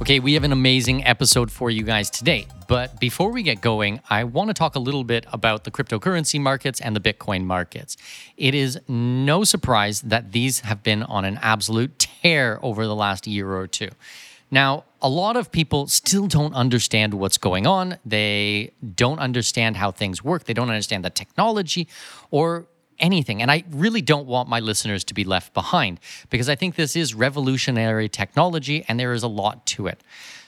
Okay, we have an amazing episode for you guys today. But before we get going, I want to talk a little bit about the cryptocurrency markets and the Bitcoin markets. It is no surprise that these have been on an absolute tear over the last year or two. Now, a lot of people still don't understand what's going on. They don't understand how things work. They don't understand the technology or anything. And I really don't want my listeners to be left behind because I think this is revolutionary technology and there is a lot to it.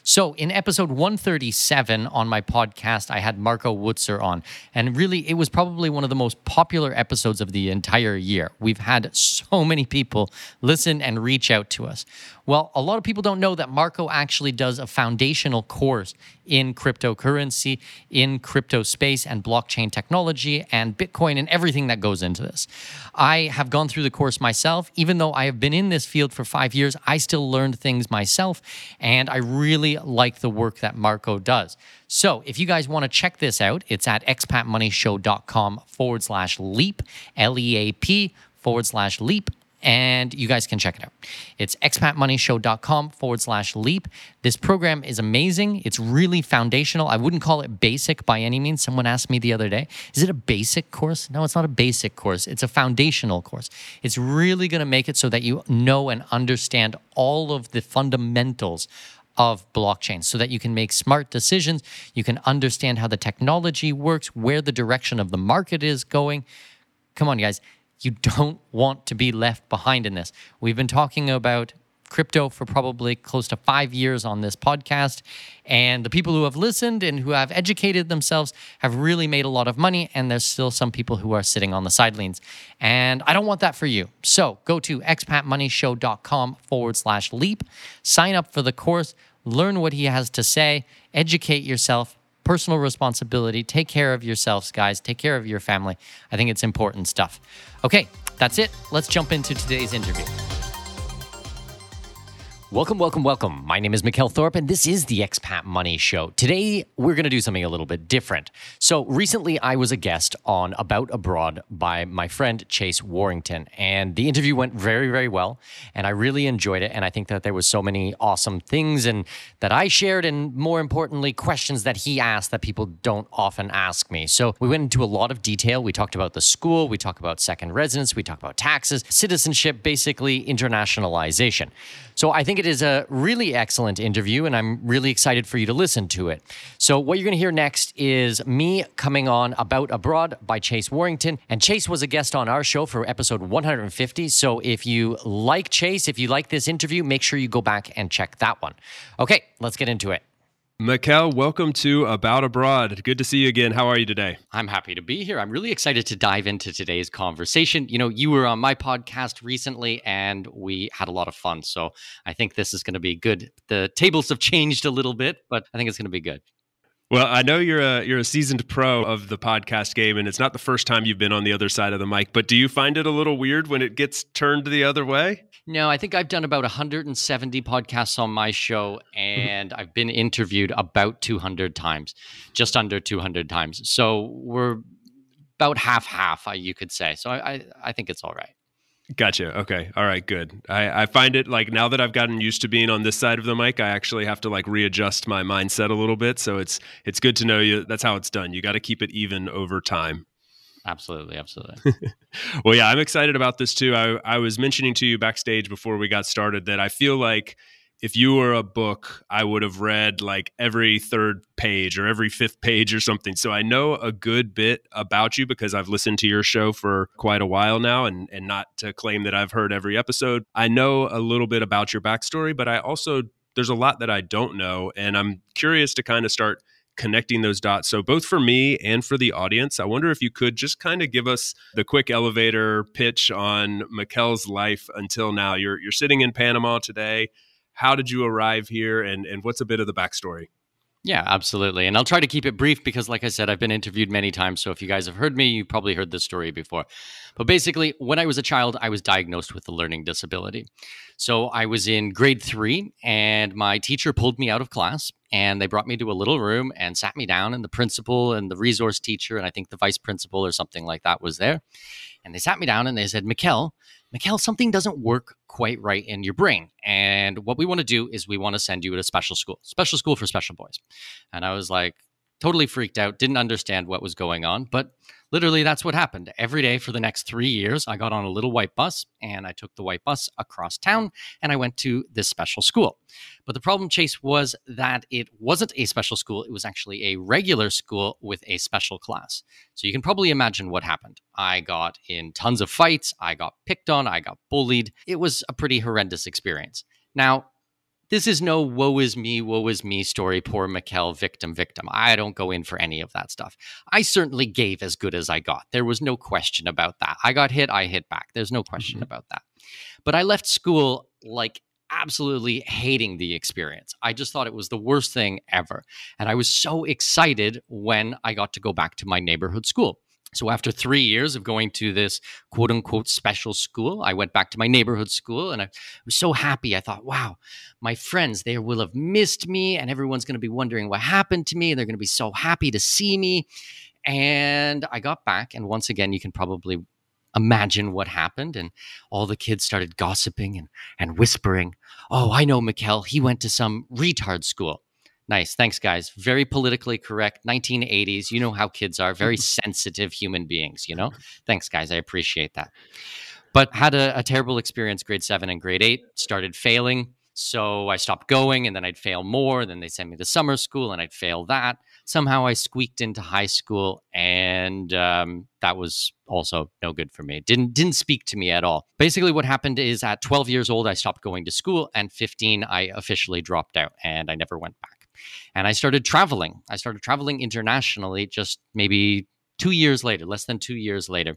So, in episode 137 on my podcast, I had Marco Wutzer on. And really, it was probably one of the most popular episodes of the entire year. We've had so many people listen and reach out to us. Well, a lot of people don't know that Marco actually does a foundational course in cryptocurrency, in crypto space and blockchain technology and Bitcoin and everything that goes into this. I have gone through the course myself. Even though I have been in this field for five years, I still learned things myself. And I really like the work that Marco does. So if you guys want to check this out, it's at expatmoneyshow.com forward slash leap, L E A P forward slash leap and you guys can check it out. It's expatmoneyshow.com forward slash leap. This program is amazing. It's really foundational. I wouldn't call it basic by any means. Someone asked me the other day, is it a basic course? No, it's not a basic course. It's a foundational course. It's really going to make it so that you know and understand all of the fundamentals of blockchain so that you can make smart decisions. You can understand how the technology works, where the direction of the market is going. Come on, guys. You don't want to be left behind in this. We've been talking about crypto for probably close to five years on this podcast. And the people who have listened and who have educated themselves have really made a lot of money. And there's still some people who are sitting on the sidelines. And I don't want that for you. So go to expatmoneyshow.com forward slash leap, sign up for the course, learn what he has to say, educate yourself, personal responsibility. Take care of yourselves, guys. Take care of your family. I think it's important stuff. Okay, that's it. Let's jump into today's interview. Welcome, welcome, welcome. My name is Mikkel Thorup, and this is the Expat Money Show. Today, we're going to do something a little bit different. So, recently, I was a guest on About Abroad by my friend Chase Warrington, and the interview went very, very well, and I really enjoyed it. And I think that there was so many awesome things and that I shared, and more importantly, questions that he asked that people don't often ask me. So, we went into a lot of detail. We talked about the school, we talked about second residence, we talked about taxes, citizenship, basically internationalization. So, I think think it is a really excellent interview, and I'm really excited for you to listen to it. So, what you're going to hear next is me coming on About Abroad by Chase Warrington. And Chase was a guest on our show for episode 150. So, if you like Chase, if you like this interview, make sure you go back and check that one. Okay, let's get into it. Mikkel, welcome to About Abroad. Good to see you again. How are you today? I'm happy to be here. I'm really excited to dive into today's conversation. You know, you were on my podcast recently and we had a lot of fun. So I think this is going to be good. The tables have changed a little bit, but I think it's going to be good. Well, I know you're a you're a seasoned pro of the podcast game, and it's not the first time you've been on the other side of the mic. But do you find it a little weird when it gets turned the other way? No, I think I've done about 170 podcasts on my show, mm-hmm. and I've been interviewed about 200 times, just under 200 times. So we're about half half, you could say. So I I, I think it's all right. Gotcha. Okay. All right. Good. I, I find it like now that I've gotten used to being on this side of the mic, I actually have to like readjust my mindset a little bit. So it's it's good to know you. That's how it's done. You got to keep it even over time. Absolutely, absolutely. well, yeah, I'm excited about this too. I I was mentioning to you backstage before we got started that I feel like if you were a book, I would have read like every third page or every fifth page or something. So I know a good bit about you because I've listened to your show for quite a while now and, and not to claim that I've heard every episode. I know a little bit about your backstory, but I also, there's a lot that I don't know. And I'm curious to kind of start connecting those dots. So, both for me and for the audience, I wonder if you could just kind of give us the quick elevator pitch on Mikkel's life until now. You're, you're sitting in Panama today how did you arrive here and, and what's a bit of the backstory? Yeah, absolutely. And I'll try to keep it brief because, like I said, I've been interviewed many times. So if you guys have heard me, you probably heard this story before. But basically, when I was a child, I was diagnosed with a learning disability. So I was in grade three, and my teacher pulled me out of class and they brought me to a little room and sat me down. And the principal and the resource teacher, and I think the vice principal or something like that was there. And they sat me down and they said, Mikkel, Mikkel, something doesn't work quite right in your brain. And what we want to do is we want to send you to a special school, special school for special boys. And I was like, totally freaked out, didn't understand what was going on. But literally, that's what happened. Every day for the next three years, I got on a little white bus and I took the white bus across town and I went to this special school. But the problem, Chase, was that it wasn't a special school. It was actually a regular school with a special class. So you can probably imagine what happened. I got in tons of fights. I got picked on. I got bullied. It was a pretty horrendous experience. Now, this is no woe is me, woe is me story, poor Mikkel, victim, victim. I don't go in for any of that stuff. I certainly gave as good as I got. There was no question about that. I got hit, I hit back. There's no question mm-hmm. about that. But I left school like absolutely hating the experience. I just thought it was the worst thing ever. And I was so excited when I got to go back to my neighborhood school. So after three years of going to this quote unquote special school, I went back to my neighborhood school and I was so happy. I thought, wow, my friends, they will have missed me and everyone's going to be wondering what happened to me. And They're going to be so happy to see me. And I got back, and once again, you can probably imagine what happened. And all the kids started gossiping and, and whispering, Oh, I know Mikkel. He went to some retard school. Nice. Thanks, guys. Very politically correct. 1980s. You know how kids are. Very sensitive human beings, you know? Thanks, guys. I appreciate that. But had a, a, terrible experience grade seven and grade eight, started failing. So I stopped going and then I'd fail more. Then they sent me to summer school and I'd fail that. Somehow I squeaked into high school and um, that was also no good for me. Didn't didn't speak to me at all. Basically, what happened is at 12 years old, I stopped going to school, and 15, I officially dropped out and I never went back. And I started traveling. I started traveling internationally just maybe two years later, less than two years later.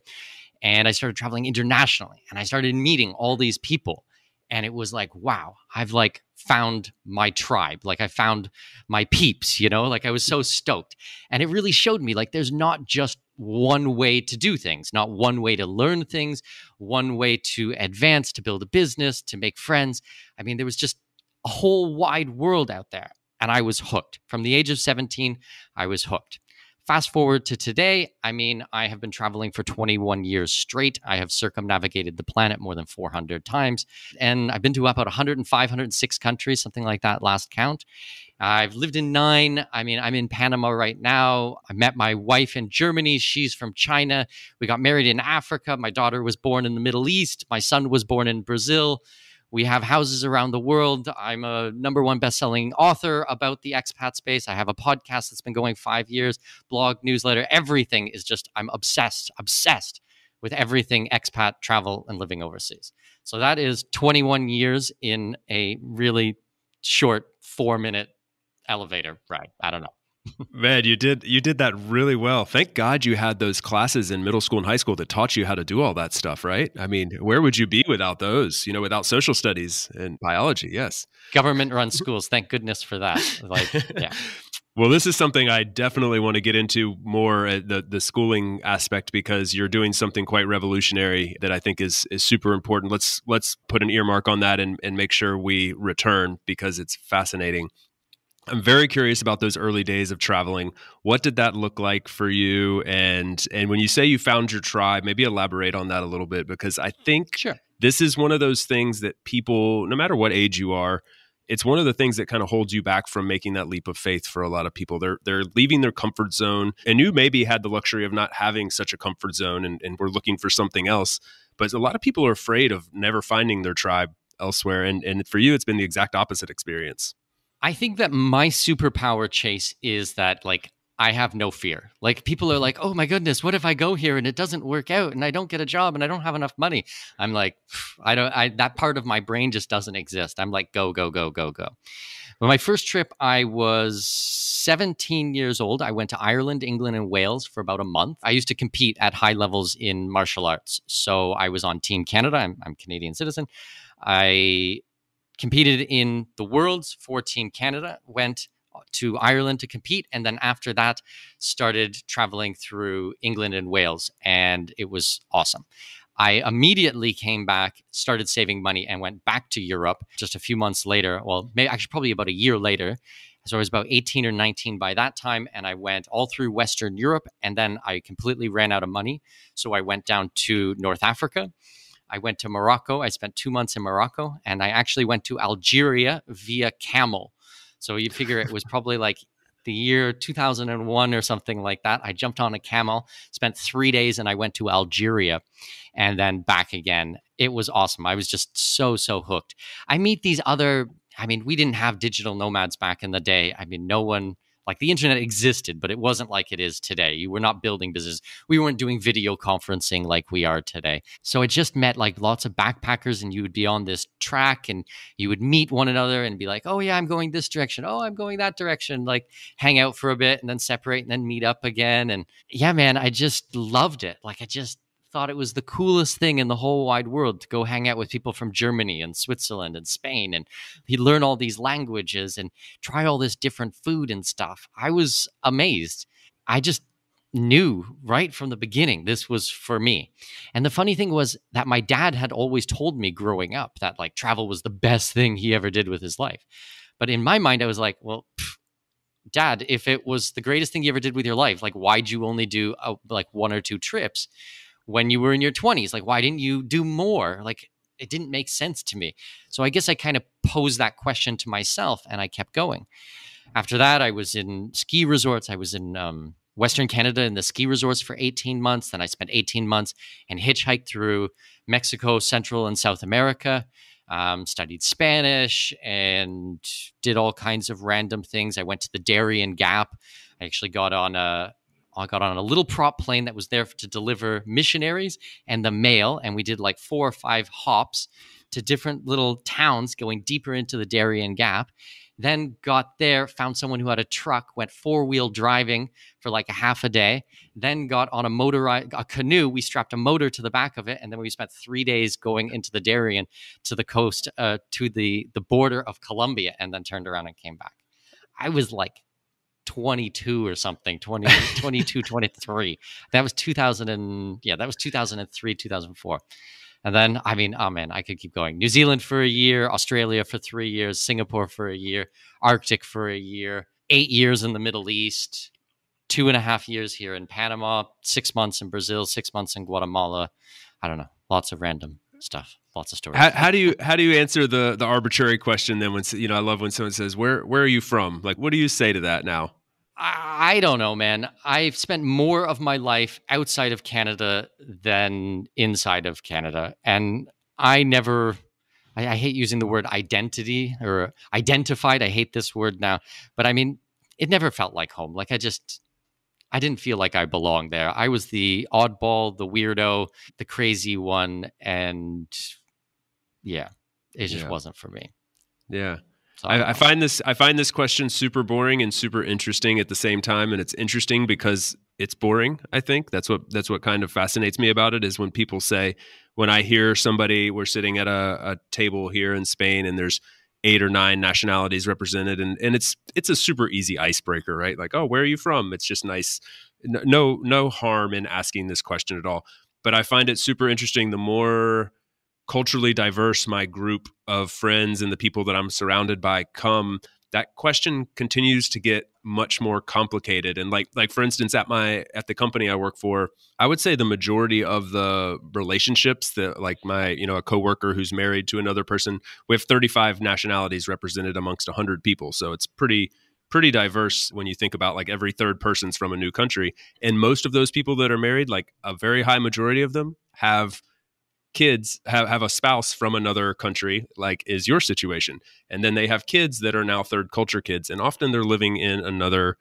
And I started traveling internationally and I started meeting all these people. And it was like, wow, I've like found my tribe. Like I found my peeps, you know, like I was so stoked. And it really showed me like there's not just one way to do things, not one way to learn things, one way to advance, to build a business, to make friends. I mean, there was just a whole wide world out there and I was hooked. From the age of 17, I was hooked. Fast forward to today, I mean, I have been traveling for 21 years straight. I have circumnavigated the planet more than 400 times, and I've been to about 105, 106 countries, something like that last count. I've lived in nine. I mean, I'm in Panama right now. I met my wife in Germany. She's from China. We got married in Africa. My daughter was born in the Middle East. My son was born in Brazil. We have houses around the world. I'm a number one best-selling author about the expat space. I have a podcast that's been going five years, blog, newsletter. Everything is just I'm obsessed, obsessed with everything expat, travel, and living overseas. So that is 21 years in a really short four-minute elevator ride. I don't know. Man, you did you did that really well. Thank God you had those classes in middle school and high school that taught you how to do all that stuff, right? I mean, where would you be without those? You know, without social studies and biology? Yes. Government run schools. Thank goodness for that. Like, yeah. Well, this is something I definitely want to get into more uh, the the schooling aspect because you're doing something quite revolutionary that I think is is super important. Let's let's put an earmark on that and and make sure we return because it's fascinating. I'm very curious about those early days of traveling. What did that look like for you? And and when you say you found your tribe, maybe elaborate on that a little bit because I think Sure. this is one of those things that people, no matter what age you are, it's one of the things that kind of holds you back from making that leap of faith for a lot of people. They're they're leaving their comfort zone, and you maybe had the luxury of not having such a comfort zone, and, and we're looking for something else. But a lot of people are afraid of never finding their tribe elsewhere, and and for you, it's been the exact opposite experience. I think that my superpower chase is that like I have no fear. Like people are mm-hmm. like, "Oh my goodness, what if I go here and it doesn't work out and I don't get a job and I don't have enough money?" I'm like, I don't I that part of my brain just doesn't exist. I'm like, "Go, go, go, go, go." Well, my first trip, I was 17 years old. I went to Ireland, England, and Wales for about a month. I used to compete at high levels in martial arts. So I was on Team Canada. I'm, I'm Canadian citizen. I competed in the Worlds for Team Canada, went uh, to Ireland to compete, and then after that, started traveling through England and Wales, and it was awesome. I immediately came back, started saving money, and went back to Europe just a few months later. Well, maybe actually probably about a year later. So I was about 18 or 19 by that time, and I went all through Western Europe, and then I completely ran out of money. So I went down to North Africa. I went to Morocco. I spent two months in Morocco, and I actually went to Algeria via camel. So you figure it was probably like the year 2001 or something like that. I jumped on a camel, spent three days, and I went to Algeria and then back again. It was awesome. I was just so, so hooked. I meet these other, I mean, we didn't have digital nomads back in the day. I mean, no one, like the internet existed, but it wasn't like it is today. You were not building business. We weren't doing video conferencing like we are today. So I just met like lots of backpackers, and you would be on this track and you would meet one another and be like, oh, yeah, I'm going this direction. Oh, I'm going that direction. Like hang out for a bit and then separate and then meet up again. And yeah, man, I just loved it. Like I just, thought it was the coolest thing in the whole wide world to go hang out with people from Germany and Switzerland and Spain and he'd learn all these languages and try all this different food and stuff. I was amazed. I just knew right from the beginning this was for me. And the funny thing was that my dad had always told me growing up that like travel was the best thing he ever did with his life. But in my mind I was like, well, pff, dad, if it was the greatest thing you ever did with your life, like why'd you only do uh, like one or two trips? When you were in your 20s like why didn't you do more? Like it didn't make sense to me. So i guess i kind of posed that question to myself and i kept going. After that i was in ski resorts. I was in um, western canada in the ski resorts for 18 months. Then i spent 18 months and hitchhiked through mexico central and south america um, studied spanish and did all kinds of random things. I went to the darien gap. I actually got on a I got on a little prop plane that was there to deliver missionaries and the mail, and we did like four or five hops to different little towns going deeper into the Darien Gap. Then got there, found someone who had a truck, went four wheel driving for like a half a day. Then got on a motor a canoe. We strapped a motor to the back of it, and then we spent three days going into the Darien to the coast, uh, to the the border of Colombia, and then turned around and came back. I was like 22 or something 20 22 23 that was 2000 and yeah that was 2003 2004 and then i mean oh man i could keep going. New zealand for a year australia for three years singapore for a year arctic for a year eight years in the middle east two and a half years here in panama six months in brazil six months in guatemala. I don't know lots of random stuff lots of stories. How, how, do you how do you answer the the arbitrary question then when you know i love when someone says where where are you from? Like what do you say to that now I don't know, man. I've spent more of my life outside of Canada than inside of Canada. And I never, I, I, hate using the word identity or identified. I hate this word now. But I mean, it never felt like home. Like I just, I didn't feel like I belonged there. I was the oddball, the weirdo, the crazy one. And yeah, it just yeah. wasn't for me. Yeah. I, I, find this I find this question super boring and super interesting at the same time, and it's interesting because it's boring. I think that's what that's what kind of fascinates me about it is when people say when I hear somebody we're sitting at a, a table here in Spain and there's eight or nine nationalities represented and and it's it's a super easy icebreaker, right? Like, oh, where are you from? It's just nice. No no harm in asking this question at all. But I find it super interesting. The more culturally diverse my group of friends and the people that I'm surrounded by come, that question continues to get much more complicated. And like like for instance at my at the company i work for i would say the majority of the relationships that like my you know a coworker who's married to another person we have 35 nationalities represented amongst 100 people. So it's pretty pretty diverse when you think about like every third person's from a new country. And most of those people that are married like a very high majority of them have kids have, have a spouse from another country like is your situation. And then they have kids that are now third culture kids and often they're living in another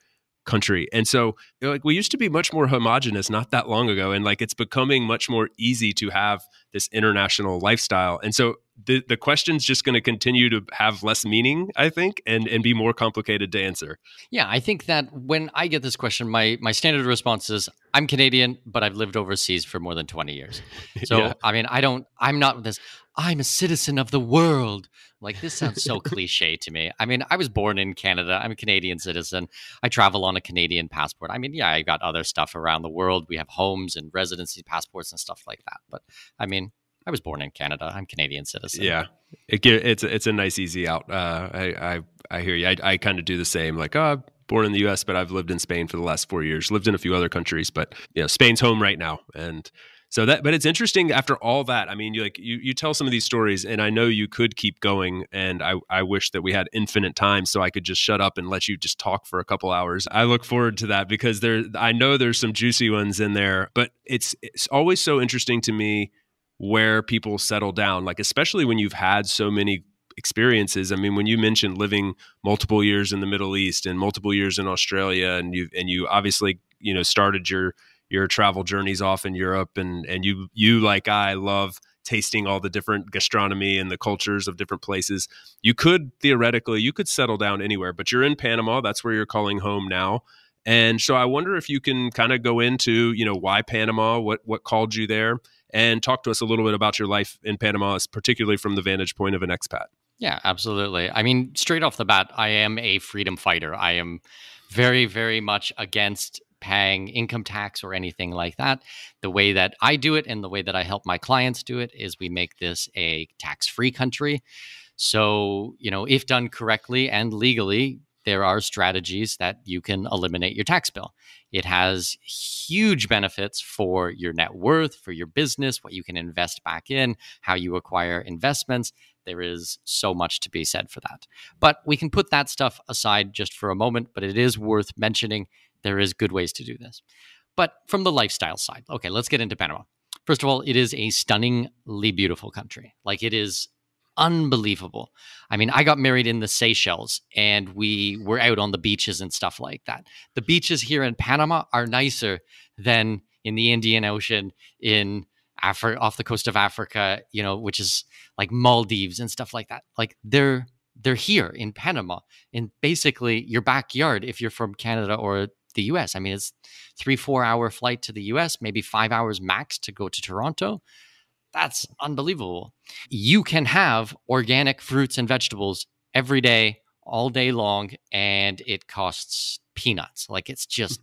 country. And so like we used to be much more homogenous not that long ago and like it's becoming much more easy to have this international lifestyle. And so the, the question's just going to continue to have less meaning, I think, and, and be more complicated to answer. Yeah, I think that when I get this question, my, my standard response is I'm Canadian, but I've lived overseas for more than 20 years. So, yeah. I mean, I don't, I'm not this, I'm a citizen of the world. Like, this sounds so cliche to me. I mean, I was born in Canada. I'm a Canadian citizen. I travel on a Canadian passport. I mean, yeah, I got other stuff around the world. We have homes and residency passports and stuff like that. But I mean, I was born in Canada. I'm Canadian citizen. Yeah, it, it's it's a nice easy out. Uh, I, I I hear you. I, I kind of do the same. Like, oh, born in the U.S., but I've lived in Spain for the last four years. Lived in a few other countries, but you know, Spain's home right now. And so that, but it's interesting after all that. I mean, you like you you tell some of these stories, and I know you could keep going. And I I wish that we had infinite time so I could just shut up and let you just talk for a couple hours. I look forward to that because there I know there's some juicy ones in there, but it's it's always so interesting to me where people settle down like especially when you've had so many experiences. I mean when you mentioned living multiple years in the middle east and multiple years in australia and you and you obviously you know started your your travel journeys off in europe and and you you like i love tasting all the different gastronomy and the cultures of different places. You could theoretically you could settle down anywhere but you're in panama that's where you're calling home now. And so i wonder if you can kind of go into you know why panama what what called you there and talk to us a little bit about your life in Panama, particularly from the vantage point of an expat. Yeah, absolutely. I mean, straight off the bat, I am a freedom fighter. I am very, very much against paying income tax or anything like that. The way that I do it and the way that I help my clients do it is we make this a tax free country. So, you know, if done correctly and legally, there are strategies that you can eliminate your tax bill. It has huge benefits for your net worth, for your business, what you can invest back in, how you acquire investments. There is so much to be said for that. But we can put that stuff aside just for a moment, but it is worth mentioning there is good ways to do this. But from the lifestyle side, okay, let's get into Panama. First of all, it is a stunningly beautiful country. Like it is unbelievable. I mean, I got married in the Seychelles and we were out on the beaches and stuff like that. The beaches here in Panama are nicer than in the Indian Ocean, in Africa, off the coast of Africa, you know, which is like Maldives and stuff like that. Like they're they're here in Panama in basically your backyard if you're from Canada or the US. I mean, it's three, four hour flight to the US, maybe five hours max to go to Toronto. That's unbelievable. You can have organic fruits and vegetables every day, all day long, and it costs peanuts. Like it's hmm. just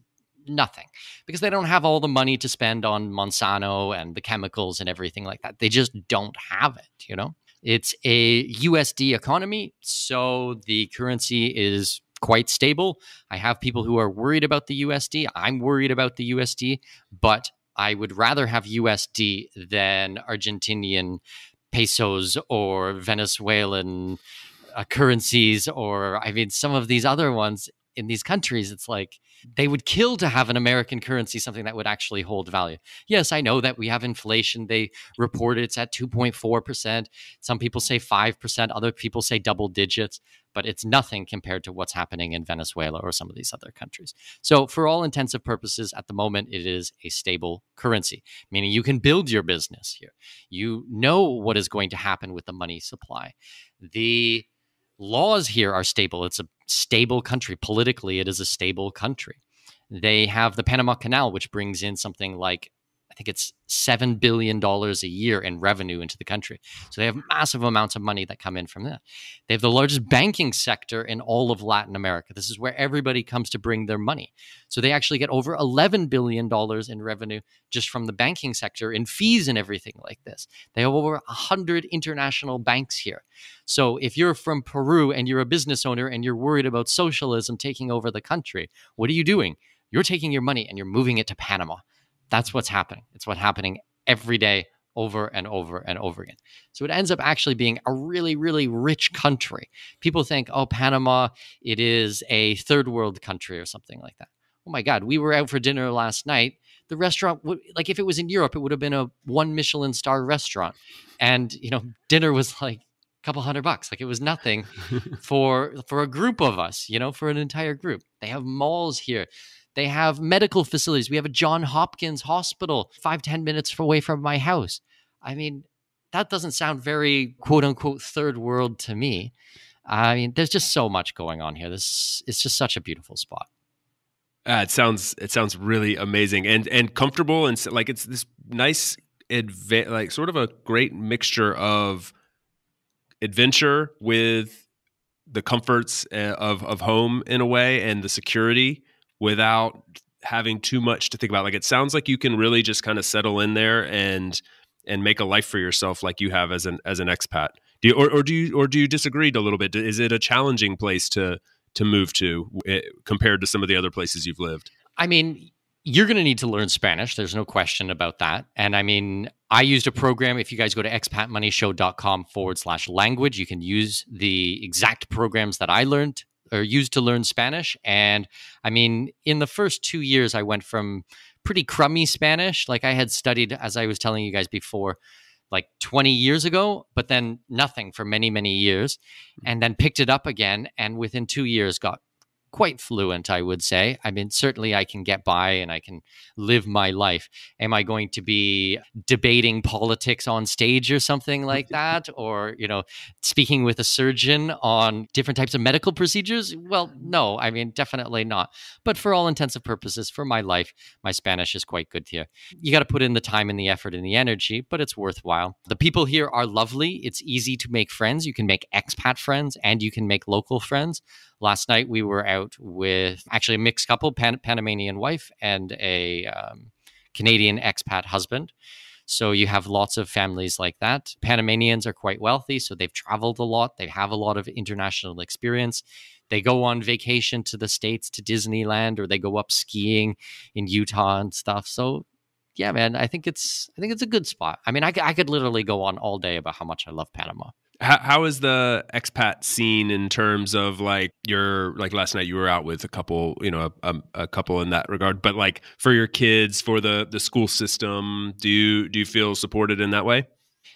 nothing because they don't have all the money to spend on Monsanto and the chemicals and everything like that. They just don't have it, you know? It's a USD economy, so the currency is quite stable. I have people who are worried about the USD. I'm worried about the USD, but I would rather have USD than Argentinian pesos or Venezuelan uh, currencies, or I mean, some of these other ones in these countries. It's like they would kill to have an American currency, something that would actually hold value. Yes, I know that we have inflation. They report it's at 2.4%. Some people say 5%, other people say double digits, but it's nothing compared to what's happening in Venezuela or some of these other countries. So, for all intensive purposes, at the moment, it is a stable currency, meaning you can build your business here. You know what is going to happen with the money supply. The laws here are stable. It's a stable country. Politically, it is a stable country. They have the Panama Canal, which brings in something like, I think it's $7 billion a year in revenue into the country. So they have massive amounts of money that come in from that. They have the largest banking sector in all of Latin America. This is where everybody comes to bring their money. So they actually get over $11 billion in revenue just from the banking sector in fees and everything like this. They have over 100 international banks here. So if you're from Peru and you're a business owner and you're worried about socialism taking over the country, what are you doing? You're taking your money and you're moving it to Panama that's what's happening. It's what's happening every day over and over and over again. So it ends up actually being a really, really rich country. People think, oh, Panama, it is a third world country or something like that. Oh my God, we were out for dinner last night. The restaurant, would, like if it was in Europe, it would have been a one Michelin star restaurant. And, you know, dinner was like a couple hundred bucks. Like it was nothing for for a group of us, you know, for an entire group. They have malls here. They have medical facilities. We have a John Hopkins hospital five ten minutes away from my house. I mean, that doesn't sound very quote unquote third world to me. I mean, there's just so much going on here. This it's just such a beautiful spot. Uh, it sounds it sounds really amazing and and comfortable and like it's this nice adva- like sort of a great mixture of adventure with the comforts uh, of of home in a way and the security without having too much to think about. Like it sounds like you can really just kind of settle in there and and make a life for yourself like you have as an as an expat. Do you or, or do you or do you disagree a little bit? Is it a challenging place to to move to eh, compared to some of the other places you've lived? I mean, you're going to need to learn Spanish. There's no question about that. And I mean, I used a program. If you guys go to expatmoneyshow.com forward slash language, you can use the exact programs that I learned or used to learn Spanish. And I mean, in the first two years, I went from pretty crummy Spanish, like I had studied, as I was telling you guys before, like 20 years ago, but then nothing for many, many years, hmm. and then picked it up again. And within two years, got quite fluent, I would say. I mean, certainly I can get by and I can live my life. Am I going to be debating politics on stage or something like that? Or, you know, speaking with a surgeon on different types of medical procedures? Well, no, I mean, definitely not. But for all intents and purposes, for my life, my Spanish is quite good here. You got to put in the time and the effort and the energy, but it's worthwhile. The people here are lovely. It's easy to make friends. You can make expat friends and you can make local friends. Last night we were out with actually a mixed couple, Pan- Panamanian wife and a um, Canadian expat husband. So you have lots of families like that. Panamanians are quite wealthy, so they've traveled a lot. They have a lot of international experience. They go on vacation to the states to Disneyland, or they go up skiing in Utah and stuff. So yeah, man, I think it's I think it's a good spot. I mean, I, I could literally go on all day about how much I love Panama. How, how is the expat scene in terms of like your like last night you were out with a couple you know a, a, couple in that regard but like for your kids for the the school system do you do you feel supported in that way?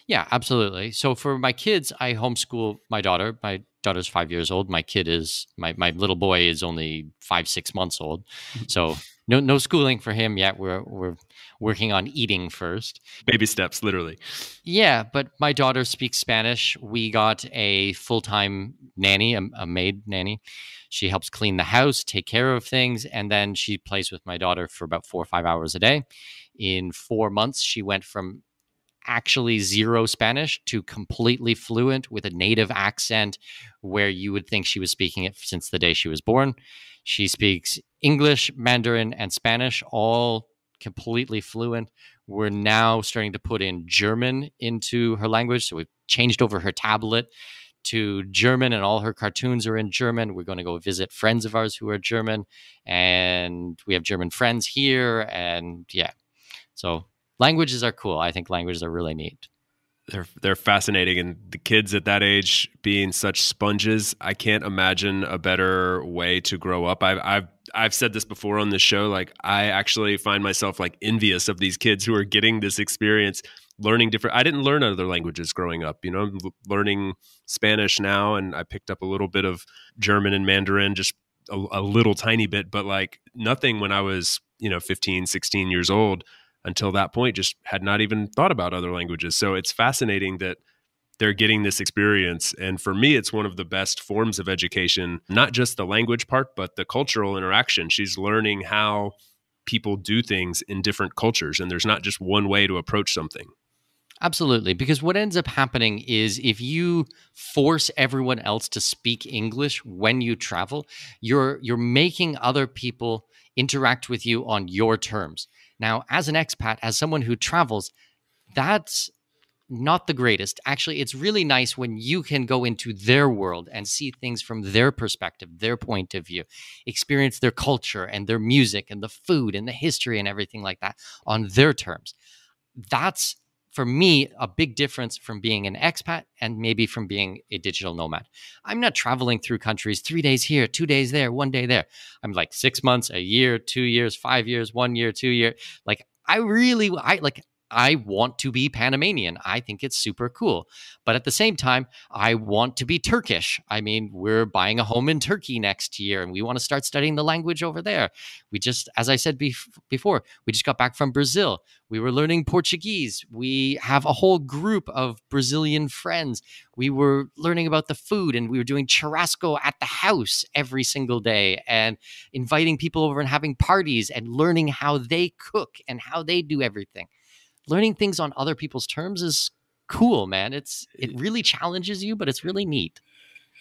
Yeah absolutely. So for my kids i homeschool my daughter. My daughter's five years old. My kid is my, my little boy is only five six months old. So no no schooling for him yet. We're we're working on eating first. Baby steps, literally. Yeah, but my daughter speaks Spanish. We got a full time nanny, a, a maid nanny. She helps clean the house, take care of things, and then she plays with my daughter for about four or five hours a day. In four months, she went from actually zero Spanish to completely fluent with a native accent where you would think she was speaking it since the day she was born. She speaks English, Mandarin, and Spanish, all completely fluent. We're now starting to put in German into her language. So we've changed over her tablet to German, and all her cartoons are in German. We're going to go visit friends of ours who are German, and we have German friends here. And yeah, so languages are cool. I think languages are really neat. They're they're fascinating and the kids at that age being such sponges i can't imagine a better way to grow up. I've i've i've said this before on the show like i actually find myself like envious of these kids who are getting this experience learning different i didn't learn other languages growing up you know? I'm learning spanish now and i picked up a little bit of german and mandarin just a, a little tiny bit but like nothing when i was you know 15 16 years old until that point just had not even thought about other languages. So it's fascinating that they're getting this experience. And for me, it's one of the best forms of education, not just the language part, but the cultural interaction. She's learning how people do things in different cultures and there's not just one way to approach something. Absolutely, because what ends up happening is if you force everyone else to speak English when you travel, you're you're making other people interact with you on your terms. Now, as an expat, as someone who travels, that's not the greatest. Actually, it's really nice when you can go into their world and see things from their perspective, their point of view, experience their culture and their music and the food and the history and everything like that on their terms. That's for me a big difference from being an expat and maybe from being a digital nomad. I'm not traveling through countries 3 days here, 2 days there, 1 day there. I'm like 6 months, a year, 2 years, 5 years, 1 year, 2 year. Like I really I like I want to be Panamanian. I think it's super cool. But at the same time, I want to be Turkish. I mean, we're buying a home in Turkey next year and we want to start studying the language over there. We just, as I said bef- before, we just got back from Brazil. We were learning Portuguese. We have a whole group of Brazilian friends. We were learning about the food and we were doing churrasco at the house every single day and inviting people over and having parties and learning how they cook and how they do everything learning things on other people's terms is cool, man. It's it really challenges you, but it's really neat.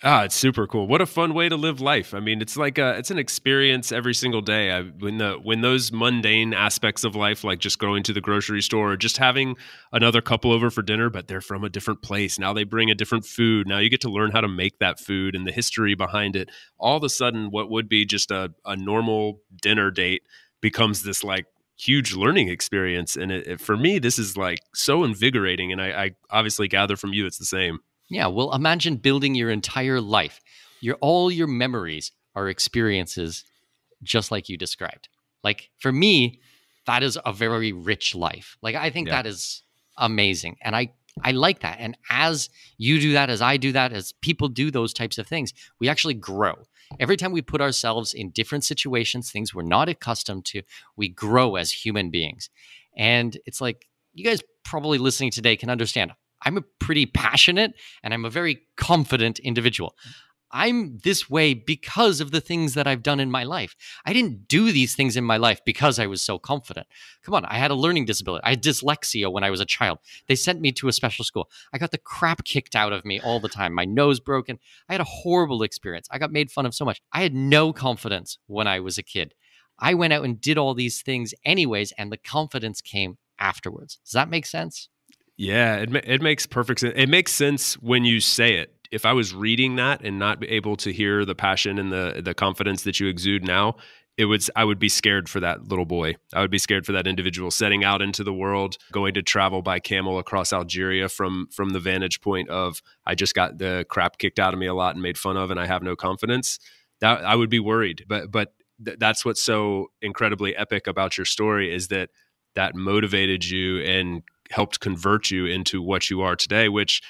Ah, it's super cool. What a fun way to live life. I mean, it's like a, it's an experience every single day. I, when the when those mundane aspects of life, like just going to the grocery store or just having another couple over for dinner, but they're from a different place. Now they bring a different food. Now you get to learn how to make that food and the history behind it. All of a sudden, what would be just a, a normal dinner date becomes this like huge learning experience. And it, it, for me, this is like so invigorating. And I, I obviously gather from you it's the same. Yeah. Well, imagine building your entire life. Your all your memories are experiences just like you described. Like for me, that is a very rich life. Like I think yeah. that is amazing. And I I like that. And as you do that, as I do that, as people do those types of things, we actually grow. Every time we put ourselves in different situations, things we're not accustomed to, we grow as human beings. And it's like, you guys probably listening today can understand. I'm a pretty passionate and I'm a very confident individual. I'm this way because of the things that I've done in my life. I didn't do these things in my life because I was so confident. Come on, I had a learning disability. I had dyslexia when I was a child. They sent me to a special school. I got the crap kicked out of me all the time. My nose broken. I had a horrible experience. I got made fun of so much. I had no confidence when I was a kid. I went out and did all these things anyways, and the confidence came afterwards. Does that make sense? Yeah, it, it makes perfect sense. It makes sense when you say it if I was reading that and not able to hear the passion and the the confidence that you exude now, it would I would be scared for that little boy. I would be scared for that individual setting out into the world, going to travel by camel across Algeria from from the vantage point of I just got the crap kicked out of me a lot and made fun of and I have no confidence. That I would be worried. But but th- that's what's so incredibly epic about your story is that that motivated you and helped convert you into what you are today, which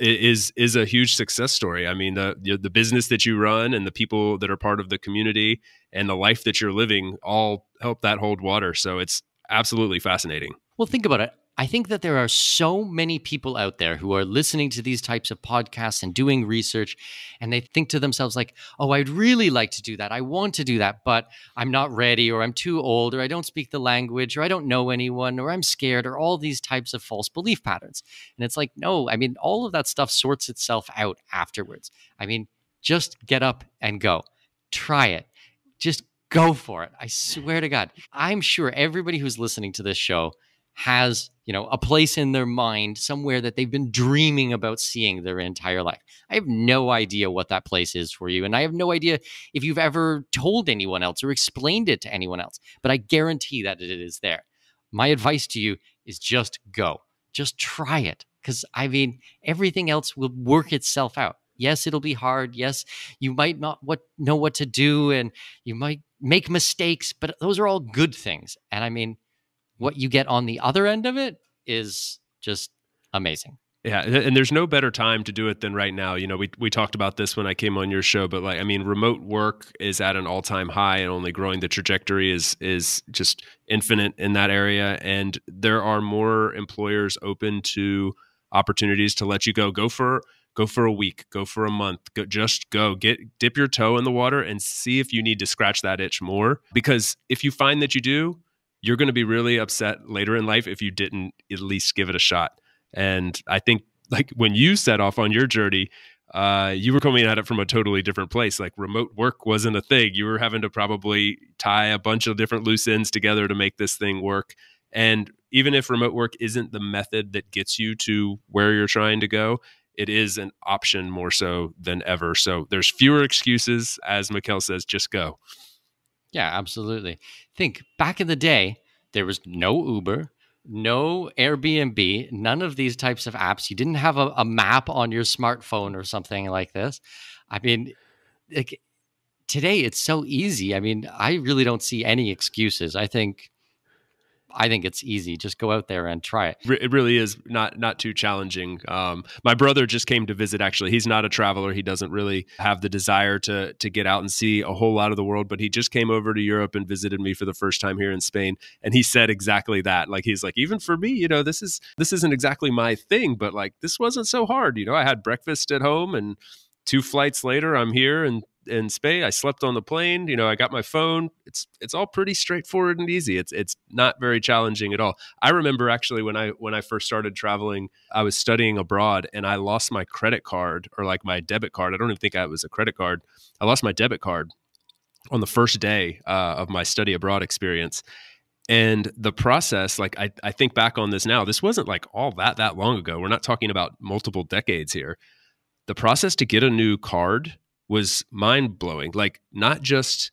is is a huge success story. I mean, the the business that you run and the people that are part of the community and the life that you're living all help that hold water. So it's absolutely fascinating. Well, think about it. I think that there are so many people out there who are listening to these types of podcasts and doing research, and they think to themselves, like, oh, I'd really like to do that. I want to do that, but I'm not ready, or I'm too old, or I don't speak the language, or I don't know anyone, or I'm scared, or all these types of false belief patterns. And it's like, no, I mean, all of that stuff sorts itself out afterwards. I mean, just get up and go. Try it. Just go for it. I swear to God. I'm sure everybody who's listening to this show has you know a place in their mind somewhere that they've been dreaming about seeing their entire life. I have no idea what that place is for you and i have no idea if you've ever told anyone else or explained it to anyone else but i guarantee that it is there. My advice to you is just go. Just try it because i mean everything else will work itself out. Yes it'll be hard. Yes you might not what know what to do and you might make mistakes but those are all good things. And i mean what you get on the other end of it is just amazing. Yeah, and there's no better time to do it than right now. You know, we we talked about this when I came on your show, but like I mean, remote work is at an all-time high and only growing. The trajectory is is just infinite in that area and there are more employers open to opportunities to let you go go for go for a week, go for a month, go, just go get dip your toe in the water and see if you need to scratch that itch more. Because if you find that you do, you're going to be really upset later in life if you didn't at least give it a shot. And I think like when you set off on your journey, uh, you were coming at it from a totally different place. Like remote work wasn't a thing. You were having to probably tie a bunch of different loose ends together to make this thing work. And even if remote work isn't the method that gets you to where you're trying to go, it is an option more so than ever. So there's fewer excuses, as Mikkel says, just go. Yeah, absolutely. Think back in the day, there was no Uber, no Airbnb, none of these types of apps. You didn't have a, a map on your smartphone or something like this. I mean, like, today it's so easy. I mean, I really don't see any excuses. I think I think it's easy. Just go out there and try it. It really is not not too challenging. Um, my brother just came to visit. Actually, he's not a traveler. He doesn't really have the desire to to get out and see a whole lot of the world. But he just came over to Europe and visited me for the first time here in Spain. And he said exactly that. Like he's like, even for me, you know, this is this isn't exactly my thing, but like this wasn't so hard. You know, I had breakfast at home and two flights later, I'm here and in Spain. I slept on the plane. You know, I got my phone. It's it's all pretty straightforward and easy. It's it's not very challenging at all. I remember actually when I when I first started traveling, I was studying abroad and I lost my credit card or like my debit card. I don't even think I was a credit card. I lost my debit card on the first day uh, of my study abroad experience. And the process, like I, I think back on this now, this wasn't like all that that long ago. We're not talking about multiple decades here. The process to get a new card was mind blowing. Like not just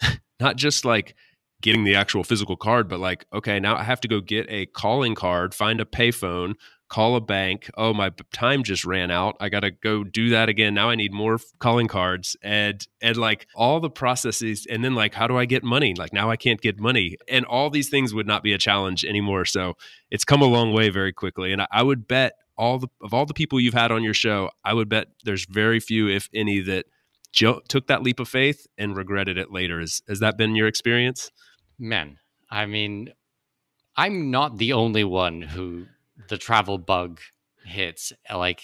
not just like getting the actual physical card, but like, okay, now I have to go get a calling card, find a payphone, call a bank. Oh, my time just ran out. I got to go do that again. Now I need more calling cards and and like all the processes and then like how do I get money? Like now I can't get money. And all these things would not be a challenge anymore. So, it's come a long way very quickly and I, I would bet all the of all the people you've had on your show, I would bet there's very few if any that jo- took that leap of faith and regretted it later. Has, has that been your experience? Man, I mean, I'm not the only one who the travel bug hits. Like,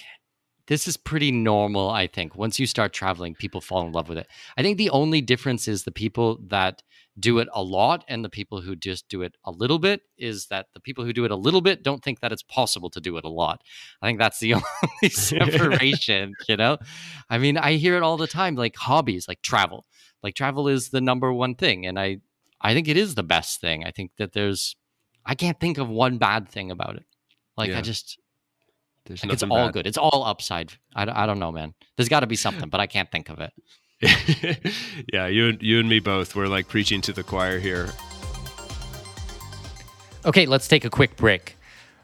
this is pretty normal, I think. Once you start traveling, people fall in love with it. I think the only difference is the people that do it a lot and the people who just do it a little bit is that the people who do it a little bit don't think that it's possible to do it a lot. I think that's the only separation, you know? I mean, I hear it all the time like hobbies, like travel. Like travel is the number one thing and I I think it is the best thing. I think that there's I can't think of one bad thing about it. Like yeah. I just there's like it's all bad. good. It's all upside. I, I don't know, man. There's got to be something, but I can't think of it. yeah, you and you and me both. We're like preaching to the choir here. Okay, let's take a quick break.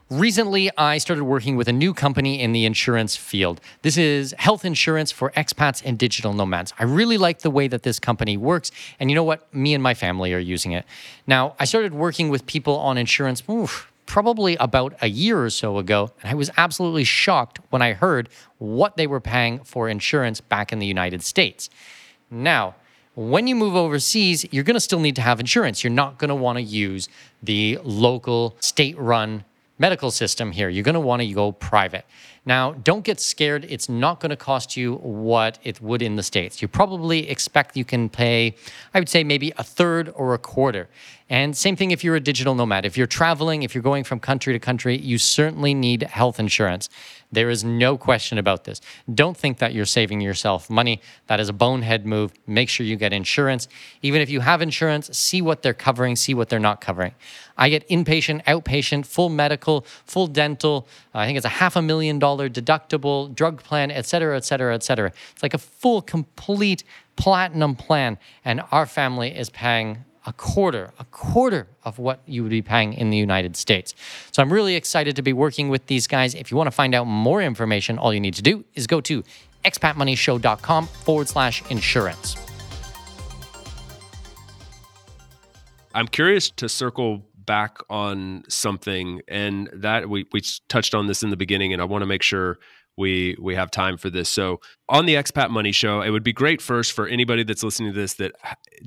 Recently, I started working with a new company in the insurance field. This is health insurance for expats and digital nomads. I really like the way that this company works. And you know what? Me and my family are using it. Now, I started working with people on insurance oof, probably about a year or so ago. And I was absolutely shocked when I heard what they were paying for insurance back in the United States. Now, when you move overseas, you're going to still need to have insurance. You're not going to want to use the local state run medical system here. You're going to want to go private. Now, don't get scared. It's not going to cost you what it would in the States. You probably expect you can pay, I would say, maybe a third or a quarter. And same thing if you're a digital nomad. If you're traveling, if you're going from country to country, you certainly need health insurance. There is no question about this. Don't think that you're saving yourself money. That is a bonehead move. Make sure you get insurance. Even if you have insurance, see what they're covering, see what they're not covering. I get inpatient, outpatient, full medical, full dental. I think it's a half a million dollar deductible, drug plan, et cetera, et cetera, et cetera. It's like a full, complete platinum plan. And our family is paying a quarter, a quarter of what you would be paying in the United States. So I'm really excited to be working with these guys. If you want to find out more information, all you need to do is go to expatmoneyshow.com forward slash insurance. I'm curious to circle back on something and that we, we touched on this in the beginning and I want to make sure we we have time for this. So on the Expat Money Show, it would be great first for anybody that's listening to this that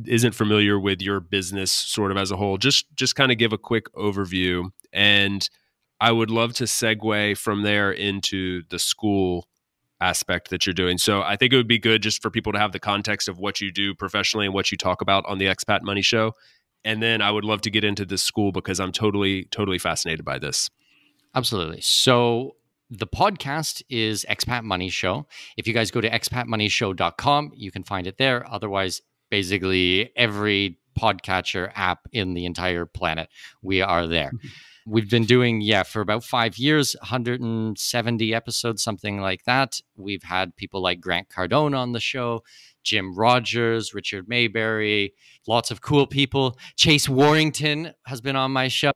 isn't familiar with your business sort of as a whole. Just just kind of give a quick overview, and I would love to segue from there into the school aspect that you're doing. So I think it would be good just for people to have the context of what you do professionally and what you talk about on the Expat Money Show. And then I would love to get into this school because I'm totally, totally fascinated by this. Absolutely. So the podcast is Expat Money Show. If you guys go to expatmoneyshow.com, you can find it there. Otherwise, basically every podcatcher app in the entire planet, we are there. Mm-hmm. We've been doing, yeah, for about five years, 170 episodes, something like that. We've had people like Grant Cardone on the show, Jim Rogers, Richard Maybury, lots of cool people. Chase Warrington has been on my show.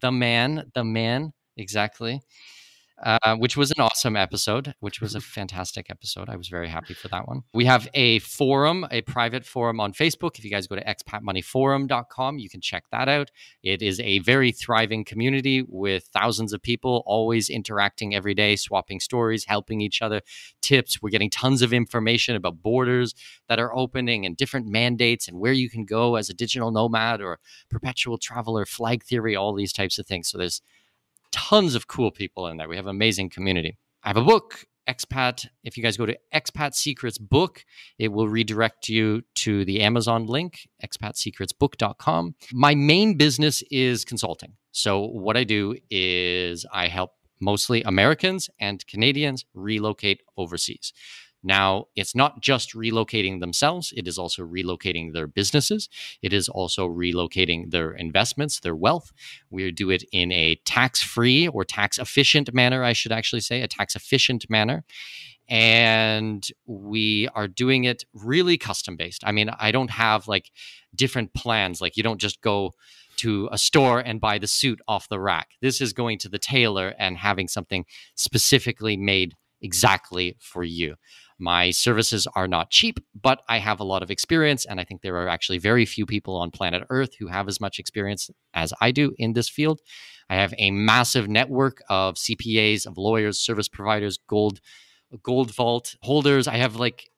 The man, the man, exactly uh, which was an awesome episode, which was a fantastic episode. I was very happy for that one. We have a forum, a private forum on Facebook. If you guys go to expatmoneyforum.com, you can check that out. It is a very thriving community with thousands of people always interacting every day, swapping stories, helping each other, tips. We're getting tons of information about borders that are opening and different mandates and where you can go as a digital nomad or perpetual traveler, flag theory, all these types of things. So there's tons of cool people in there. We have an amazing community. I have a book, Expat. If you guys go to Expat Secrets Book, it will redirect you to the Amazon link, expatsecretsbook.com. My main business is consulting. So, what I do is I help mostly Americans and Canadians relocate overseas. Now, it's not just relocating themselves, it is also relocating their businesses. It is also relocating their investments, their wealth. We do it in a tax free or tax efficient manner, I should actually say, a tax efficient manner. And we are doing it really custom based. I mean, I don't have like different plans. Like, you don't just go to a store and buy the suit off the rack. This is going to the tailor and having something specifically made exactly for you. My services are not cheap, but I have a lot of experience. And I think there are actually very few people on planet Earth who have as much experience as I do in this field. I have a massive network of CPAs, of lawyers, service providers, gold, gold vault holders. I have like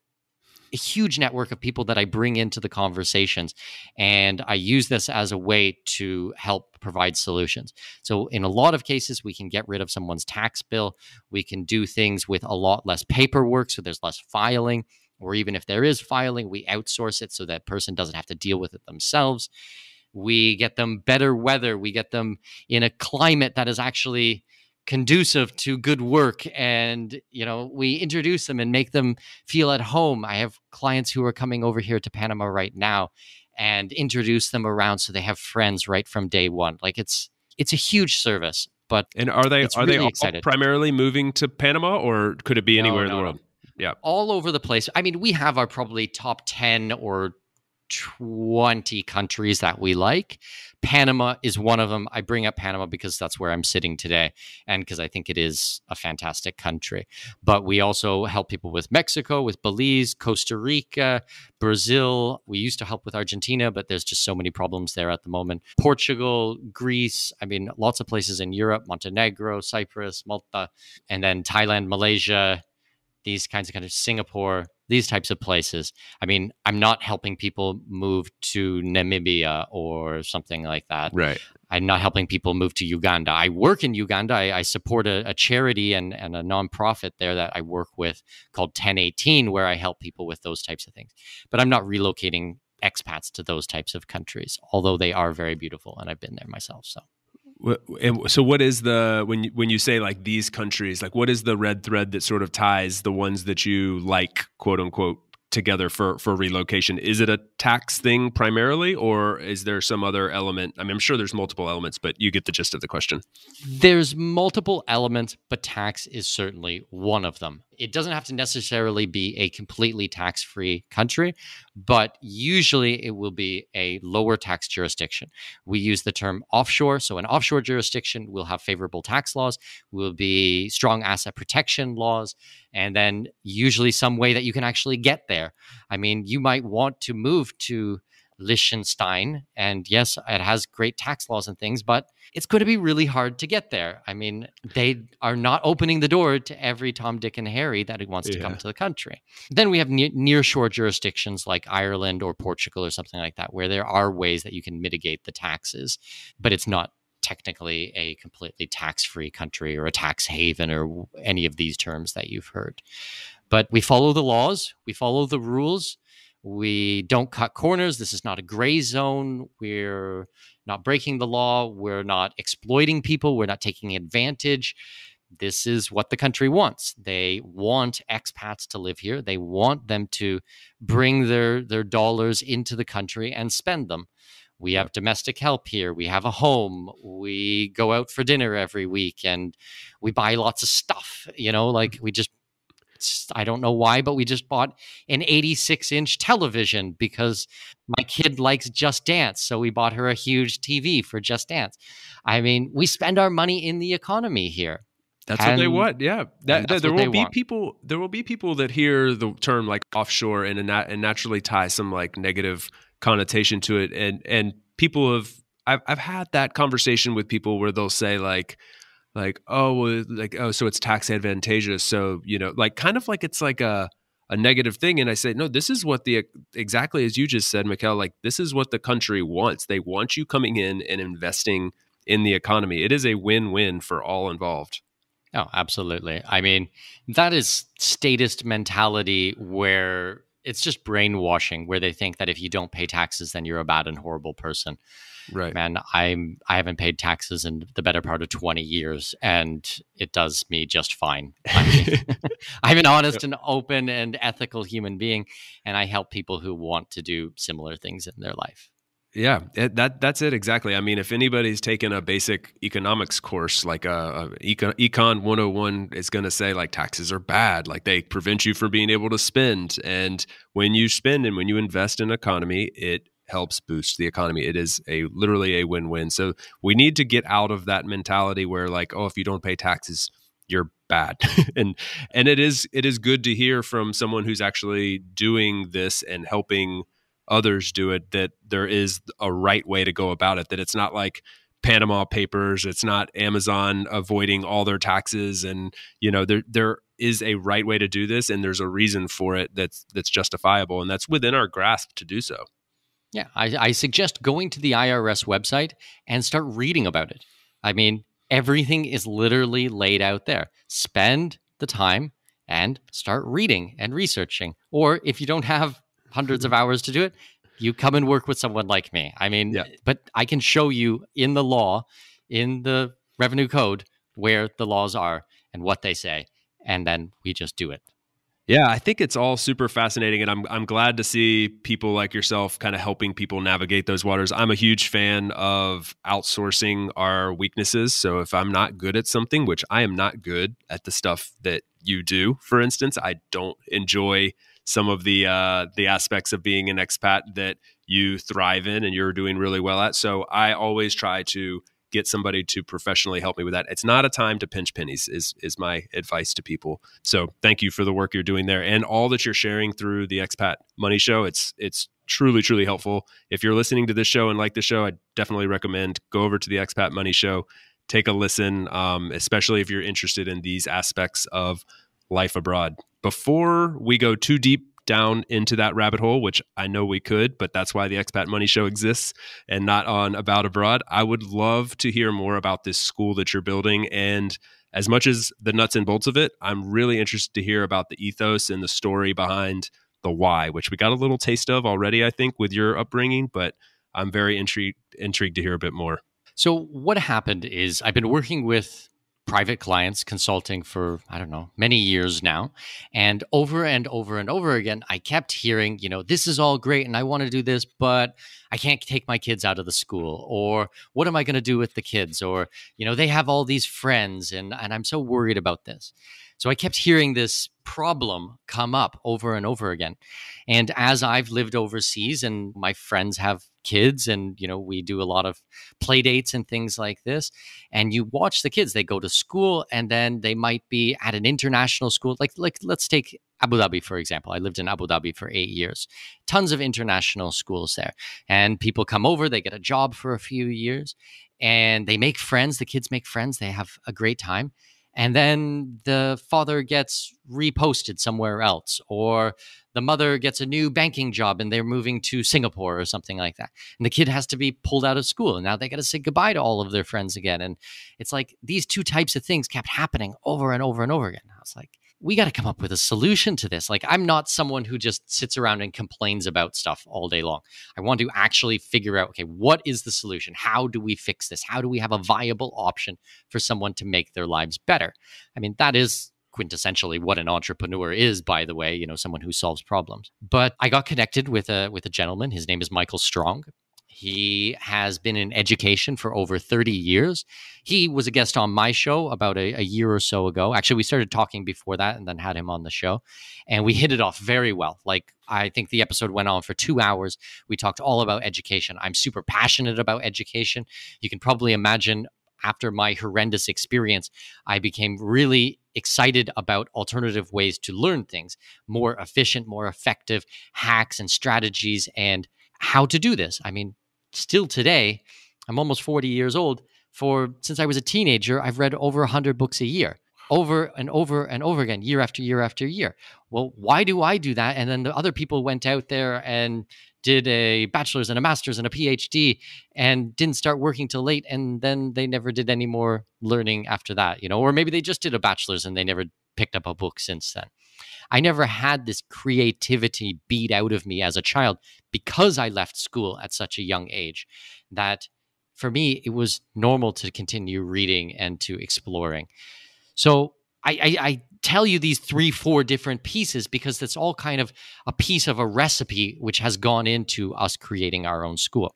a huge network of people that I bring into the conversations. And I use this as a way to help provide solutions. So, in a lot of cases, we can get rid of someone's tax bill. We can do things with a lot less paperwork. So, there's less filing. Or even if there is filing, we outsource it so that person doesn't have to deal with it themselves. We get them better weather. We get them in a climate that is actually conducive to good work and you know we introduce them and make them feel at home. I have clients who are coming over here to panama right now and introduce them around so they have friends right from day one. Like it's it's a huge service but and are they are really they excited. primarily moving to panama or could it be anywhere no, no, in the world? Yeah. All over the place. I mean we have our probably top 10 or 20 countries that we like. Panama is one of them. I bring up Panama because that's where I'm sitting today and because I think it is a fantastic country. But we also help people with Mexico, with Belize, Costa Rica, Brazil. We used to help with Argentina, but there's just so many problems there at the moment. Portugal, Greece, I mean, lots of places in Europe, Montenegro, Cyprus, Malta, and then Thailand, Malaysia, these kinds of countries, Singapore, these types of places. I mean, I'm not helping people move to Namibia or something like that. Right. I'm not helping people move to Uganda. I work in Uganda. I, I support a, a, charity and, and a nonprofit there that I work with called 1018, where I help people with those types of things. But I'm not relocating expats to those types of countries, although they are very beautiful and I've been there myself. So so what is the when you, when you say like these countries like what is the red thread that sort of ties the ones that you like quote unquote together for for relocation? Is it a tax thing primarily or is there some other element? I mean i'm sure there's multiple elements but you get the gist of the question. There's multiple elements but tax is certainly one of them it doesn't have to necessarily be a completely tax free country, but usually it will be a lower tax jurisdiction. We use the term offshore. So, an offshore jurisdiction will have favorable tax laws, will be strong asset protection laws, and then usually some way that you can actually get there. I mean, you might want to move to Liechtenstein. And yes, it has great tax laws and things, but it's going to be really hard to get there. I mean, they are not opening the door to every Tom, Dick, and Harry that wants yeah. to come to the country. Then we have ne- near shore jurisdictions like Ireland or Portugal or something like that, where there are ways that you can mitigate the taxes, but it's not technically a completely tax free country or a tax haven or any of these terms that you've heard. But we follow the laws, we follow the rules. We don't cut corners. This is not a gray zone. We're not breaking the law. We're not exploiting people. We're not taking advantage. This is what the country wants. They want expats to live here. They want them to bring their, their dollars into the country and spend them. We have domestic help here. We have a home. We go out for dinner every week and we buy lots of stuff. You know, like mm-hmm. we just I don't know why, but we just bought an 86 inch television because my kid likes Just Dance. So we bought her a huge TV for Just Dance. I mean, we spend our money in the economy here. That's and, what they want. Yeah, that, that there will be want. people. There will be people that hear the term like offshore and and, naturally tie some like negative connotation to it. And and people have I've I've had that conversation with people where they'll say like like oh like oh so it's tax advantageous so you know like kind of like it's like a a negative thing and i say no this is what the exactly as you just said Mikkel like this is what the country wants. They want you coming in and investing in the economy. It is a win-win for all involved. Oh absolutely. I mean that is statist mentality where it's just brainwashing where they think that if you don't pay taxes then you're a bad and horrible person right man i'm i haven't paid taxes in the better part of 20 years and it does me just fine I am an honest and open and ethical human being and i help people who want to do similar things in their life yeah, it, that that's it exactly. I mean, if anybody's taken a basic economics course, like uh, uh, a, a econ, econ 101 is going to say like taxes are bad, like they prevent you from being able to spend. And when you spend and when you invest in economy, it helps boost the economy. It is a literally a win-win. So we need to get out of that mentality where like, oh, if you don't pay taxes, you're bad. and and it is it is good to hear from someone who's actually doing this and helping others do it that there is a right way to go about it that it's not like Panama papers, it's not Amazon avoiding all their taxes and you know there there is a right way to do this and there's a reason for it that's that's justifiable and that's within our grasp to do so. Yeah, I, I suggest going to the IRS website and start reading about it. I mean, everything is literally laid out there. Spend the time and start reading and researching. Or if you don't have hundreds of hours to do it, you come and work with someone like me. I mean, yeah. but I can show you in the law, in the revenue code, where the laws are and what they say. And then we just do it. Yeah, I think it's all super fascinating, and I'm I'm glad to see people like yourself kind of helping people navigate those waters. I'm a huge fan of outsourcing our weaknesses. So if I'm not good at something, which I am not good at the stuff that you do, for instance, I don't enjoy some of the uh, the aspects of being an expat that you thrive in and you're doing really well at. So I always try to get somebody to professionally help me with that. It's not a time to pinch pennies is is my advice to people. So thank you for the work you're doing there and all that you're sharing through the Expat Money Show. It's it's truly truly helpful. If you're listening to this show and like the show, I definitely recommend go over to the Expat Money Show, take a listen, um, especially if you're interested in these aspects of life abroad. Before we go too deep down into that rabbit hole, which I know we could, but that's why the Expat Money Show exists and not on About Abroad. I would love to hear more about this school that you're building. And as much as the nuts and bolts of it, I'm really interested to hear about the ethos and the story behind the why, which we got a little taste of already, I think, with your upbringing, but I'm very intrigued intrigued to hear a bit more. So what happened is I've been working with private clients consulting for i don't know many years now. And over and over and over again i kept hearing you know this is all great and i want to do this but i can't take my kids out of the school or what am i going to do with the kids? or you know they have all these friends and and i'm so worried about this so i kept hearing this problem come up over and over again. And as i've lived overseas and my friends have kids and you know we do a lot of play dates and things like this and you watch the kids they go to school and then they might be at an international school. Like like let's take Abu Dhabi for example. I lived in Abu Dhabi for 8 years. Tons of international schools there. And people come over they get a job for a few years and they make friends the kids make friends they have a great time and then the father gets reposted somewhere else or the mother gets a new banking job and they're moving to Singapore or something like that. And the kid has to be pulled out of school and now they got to say goodbye to all of their friends again. And it's like these two types of things kept happening over and over and over again. I was like, we got to come up with a solution to this. Like, I'm not someone who just sits around and complains about stuff all day long. I want to actually figure out, okay, what is the solution? How do we fix this? How do we have a viable option for someone to make their lives better? I mean, that is quintessentially what an entrepreneur is by the way you know someone who solves problems but i got connected with a with a gentleman his name is michael strong he has been in education for over 30 years. He was a guest on my show about a, a, year or so ago. Actually, we started talking before that and then had him on the show. And we hit it off very well. Like, I think the episode went on for two hours. We talked all about education. I'm super passionate about education. You can probably imagine after my horrendous experience, I became really excited about alternative ways to learn things, more efficient, more effective hacks and strategies and how to do this. I mean, still today, I'm almost 40 years old. For since I was a teenager, I've read over 100 books a year, over and over and over again, year after year after year. Well, why do I do that? And then the other people went out there and did a bachelor's and a master's and a PhD and didn't start working till late. And then they never did any more learning after that, you know, or maybe they just did a bachelor's and they never picked up a book since then. I never had this creativity beat out of me as a child because I left school at such a young age that for me, it was normal to continue reading and to exploring. So I, I, I, tell you these three, four different pieces because it's all kind of a piece of a recipe which has gone into us creating our own school.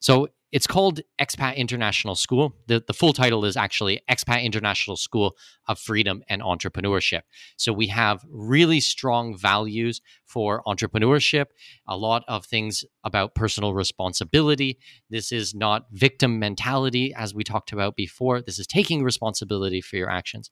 So it's called Expat International School. The, the full title is actually Expat International School of Freedom and Entrepreneurship. So we have really strong values for entrepreneurship, a lot of things about personal responsibility. This is not victim mentality, as we talked about before. This is taking responsibility for your actions.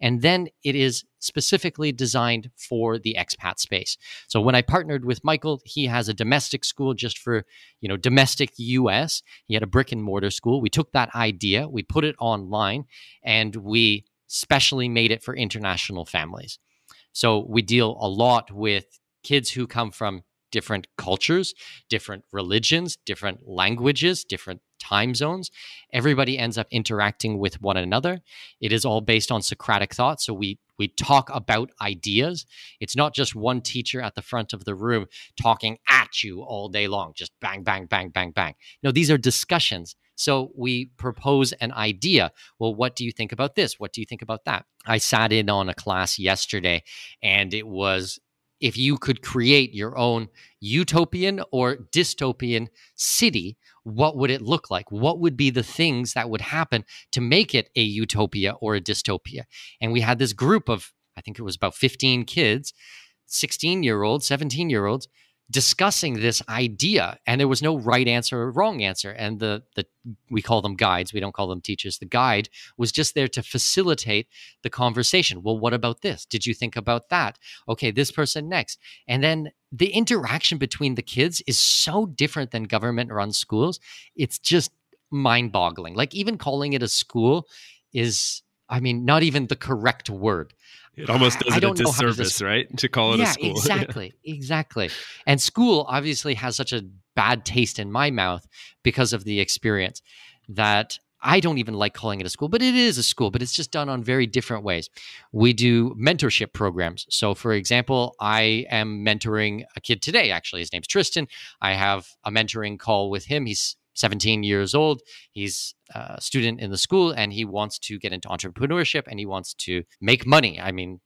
And then it is specifically designed for the expat space. So when I partnered with Michael, he has a domestic school just for, you know, domestic US. He had a brick and mortar school. We took that idea, we put it online, and we specially made it for international families. So we deal a lot with kids who come from different cultures, different religions, different languages, different time zones. Everybody ends up interacting with one another. It is all based on Socratic thought. So we we talk about ideas. It's not just one teacher at the front of the room talking at you all day long, just bang, bang, bang, bang, bang. No, these are discussions. So we propose an idea. Well, what do you think about this? What do you think about that? I sat in on a class yesterday and it was if you could create your own utopian or dystopian city, what would it look like? What would be the things that would happen to make it a utopia or a dystopia? And we had this group of, I think it was about 15 kids, 16 year olds, 17 year olds, discussing this idea and there was no right answer or wrong answer and the the we call them guides we don't call them teachers. The guide was just there to facilitate the conversation. Well what about this? Did you think about that? Okay this person next. And then the interaction between the kids is so different than government run schools. It's just mind boggling like even calling it a school is i mean not even the correct word it almost does it a disservice, right? To call it yeah, a school. Exactly. exactly. And school obviously has such a bad taste in my mouth because of the experience that I don't even like calling it a school, but it is a school, but it's just done on very different ways. We do mentorship programs. So, for example, I am mentoring a kid today, actually. His name's Tristan. I have a mentoring call with him. He's 17 years old. He's a student in the school and he wants to get into entrepreneurship and he wants to make money. I mean,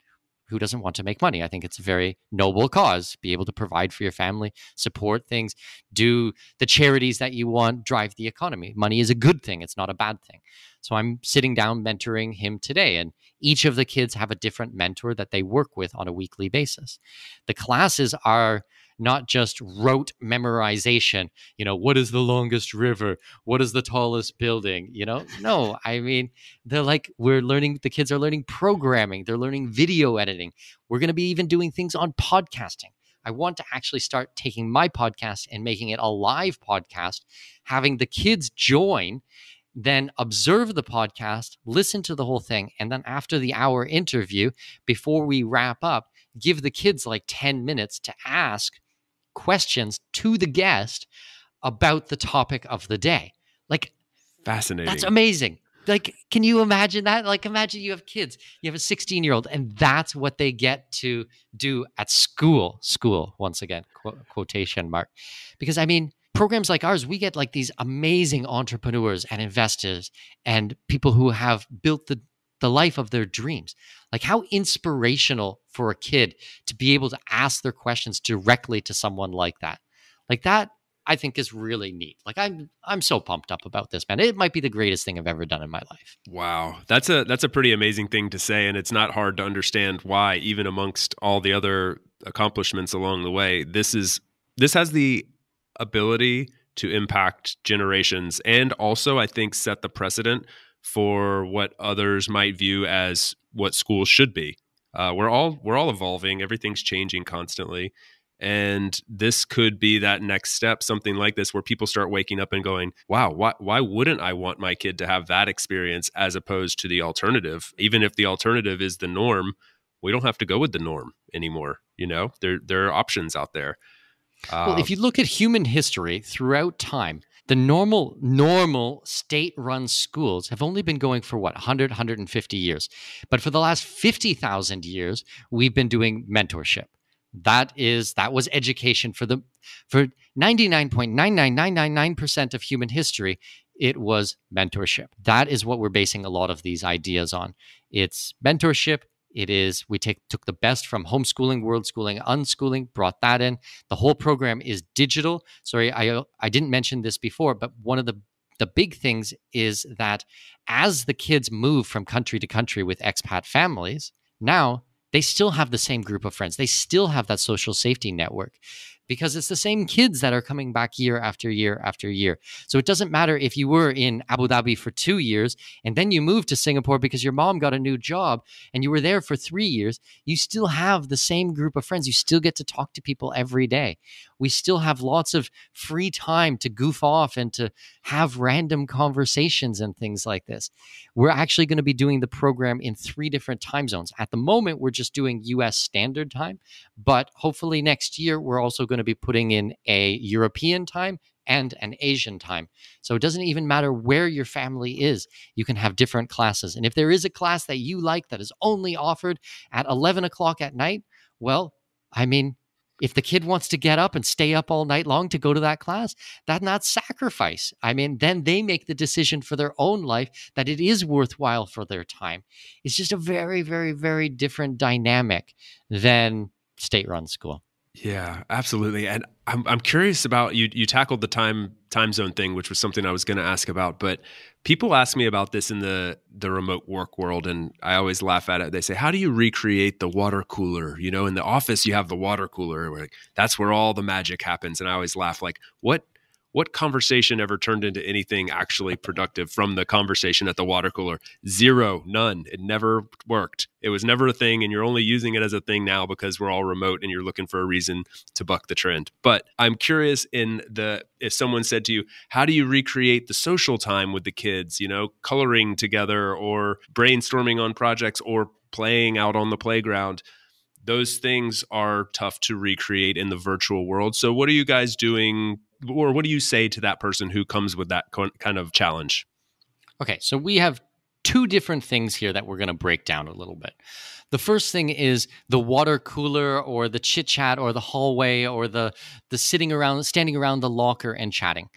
who doesn't want to make money? I think it's a very noble cause. Be able to provide for your family, support things, do the charities that you want, drive the economy. Money is a good thing, it's not a bad thing. So I'm sitting down mentoring him today, and each of the kids have a different mentor that they work with on a weekly basis. The classes are not just rote memorization. You know, what is the longest river? What is the tallest building? You know, no, I mean, they're like, we're learning, the kids are learning programming, they're learning video editing. We're going to be even doing things on podcasting. I want to actually start taking my podcast and making it a live podcast, having the kids join then observe the podcast, listen to the whole thing, and then after the hour interview, before we wrap up, give the kids like 10 minutes to ask questions to the guest about the topic of the day. Like, fascinating. That's amazing. Like, can you imagine that? Like, imagine you have kids, you have a 16 year old, and that's what they get to do at school. School, once again, quote, quotation mark. Because I mean, programs like ours, we get like these amazing entrepreneurs and investors and people who have built the the life of their dreams. Like how inspirational for a kid to be able to ask their questions directly to someone like that. Like that I think is really neat. Like I'm I'm so pumped up about this, man. It might be the greatest thing I've ever done in my life. Wow. That's a that's a pretty amazing thing to say and it's not hard to understand why even amongst all the other accomplishments along the way. This is this has the ability to impact generations and also I think set the precedent for what others might view as what schools should be. Uh, we're all we're all evolving. Everything's changing constantly, and this could be that next step. Something like this, where people start waking up and going, "Wow, why why wouldn't I want my kid to have that experience as opposed to the alternative? Even if the alternative is the norm, we don't have to go with the norm anymore. You know, there there are options out there." Well, if um, you look at human history throughout time, the normal normal state-run schools have only been going for what 100 150 years. But for the last 50,000 years, we've been doing mentorship. That is that was education for the for 99.99999% of human history it was mentorship. That is what we're basing a lot of these ideas on. It's mentorship, it is we take took the best from homeschooling, world schooling, unschooling, brought that in. The whole program is digital. Sorry, I uh, I didn't mention this before, but one of the the big things is that as the kids move from country to country with expat families, now they still have the same group of friends. They still have that social safety network because it's the same kids that are coming back year after year after year. So it doesn't matter if you were in Abu Dhabi for two years and then you moved to Singapore because your mom got a new job and you were there for three years, you still have the same group of friends. You still get to talk to people every day. We still have lots of free time to goof off and to have random conversations and things like this. We're actually going to be doing the program in three different time zones. At the moment, we're just doing US standard time, but hopefully next year, we're also going to be putting in a European time and an Asian time. So it doesn't even matter where your family is, you can have different classes. And if there is a class that you like that is only offered at 11 o'clock at night, well, I mean, if the kid wants to get up and stay up all night long to go to that class, that's not sacrifice. I mean, then they make the decision for their own life that it is worthwhile for their time. It's just a very, very, very different dynamic than state run school. Yeah, absolutely. And I'm I'm curious about you you tackled the time time zone thing, which was something I was going to ask about, but people ask me about this in the the remote work world and I always laugh at it. They say, "How do you recreate the water cooler?" You know, in the office you have the water cooler, like that's where all the magic happens. And I always laugh like, "What what conversation ever turned into anything actually productive from the conversation at the water cooler? Zero, none. It never worked. It was never a thing, and you're only using it as a thing now because we're all remote and you're looking for a reason to buck the trend. But I'm curious in the if someone said to you, How do you recreate the social time with the kids, you know, coloring together or brainstorming on projects or playing out on the playground? those things are tough to recreate in the virtual world. So, what are you guys doing or what do you say to that person who comes with that kind of challenge? Okay, so we have two different things here that we're going to break down a little bit. The first thing is the water cooler or the chit chat or the hallway or the the sitting around standing around the locker and chatting.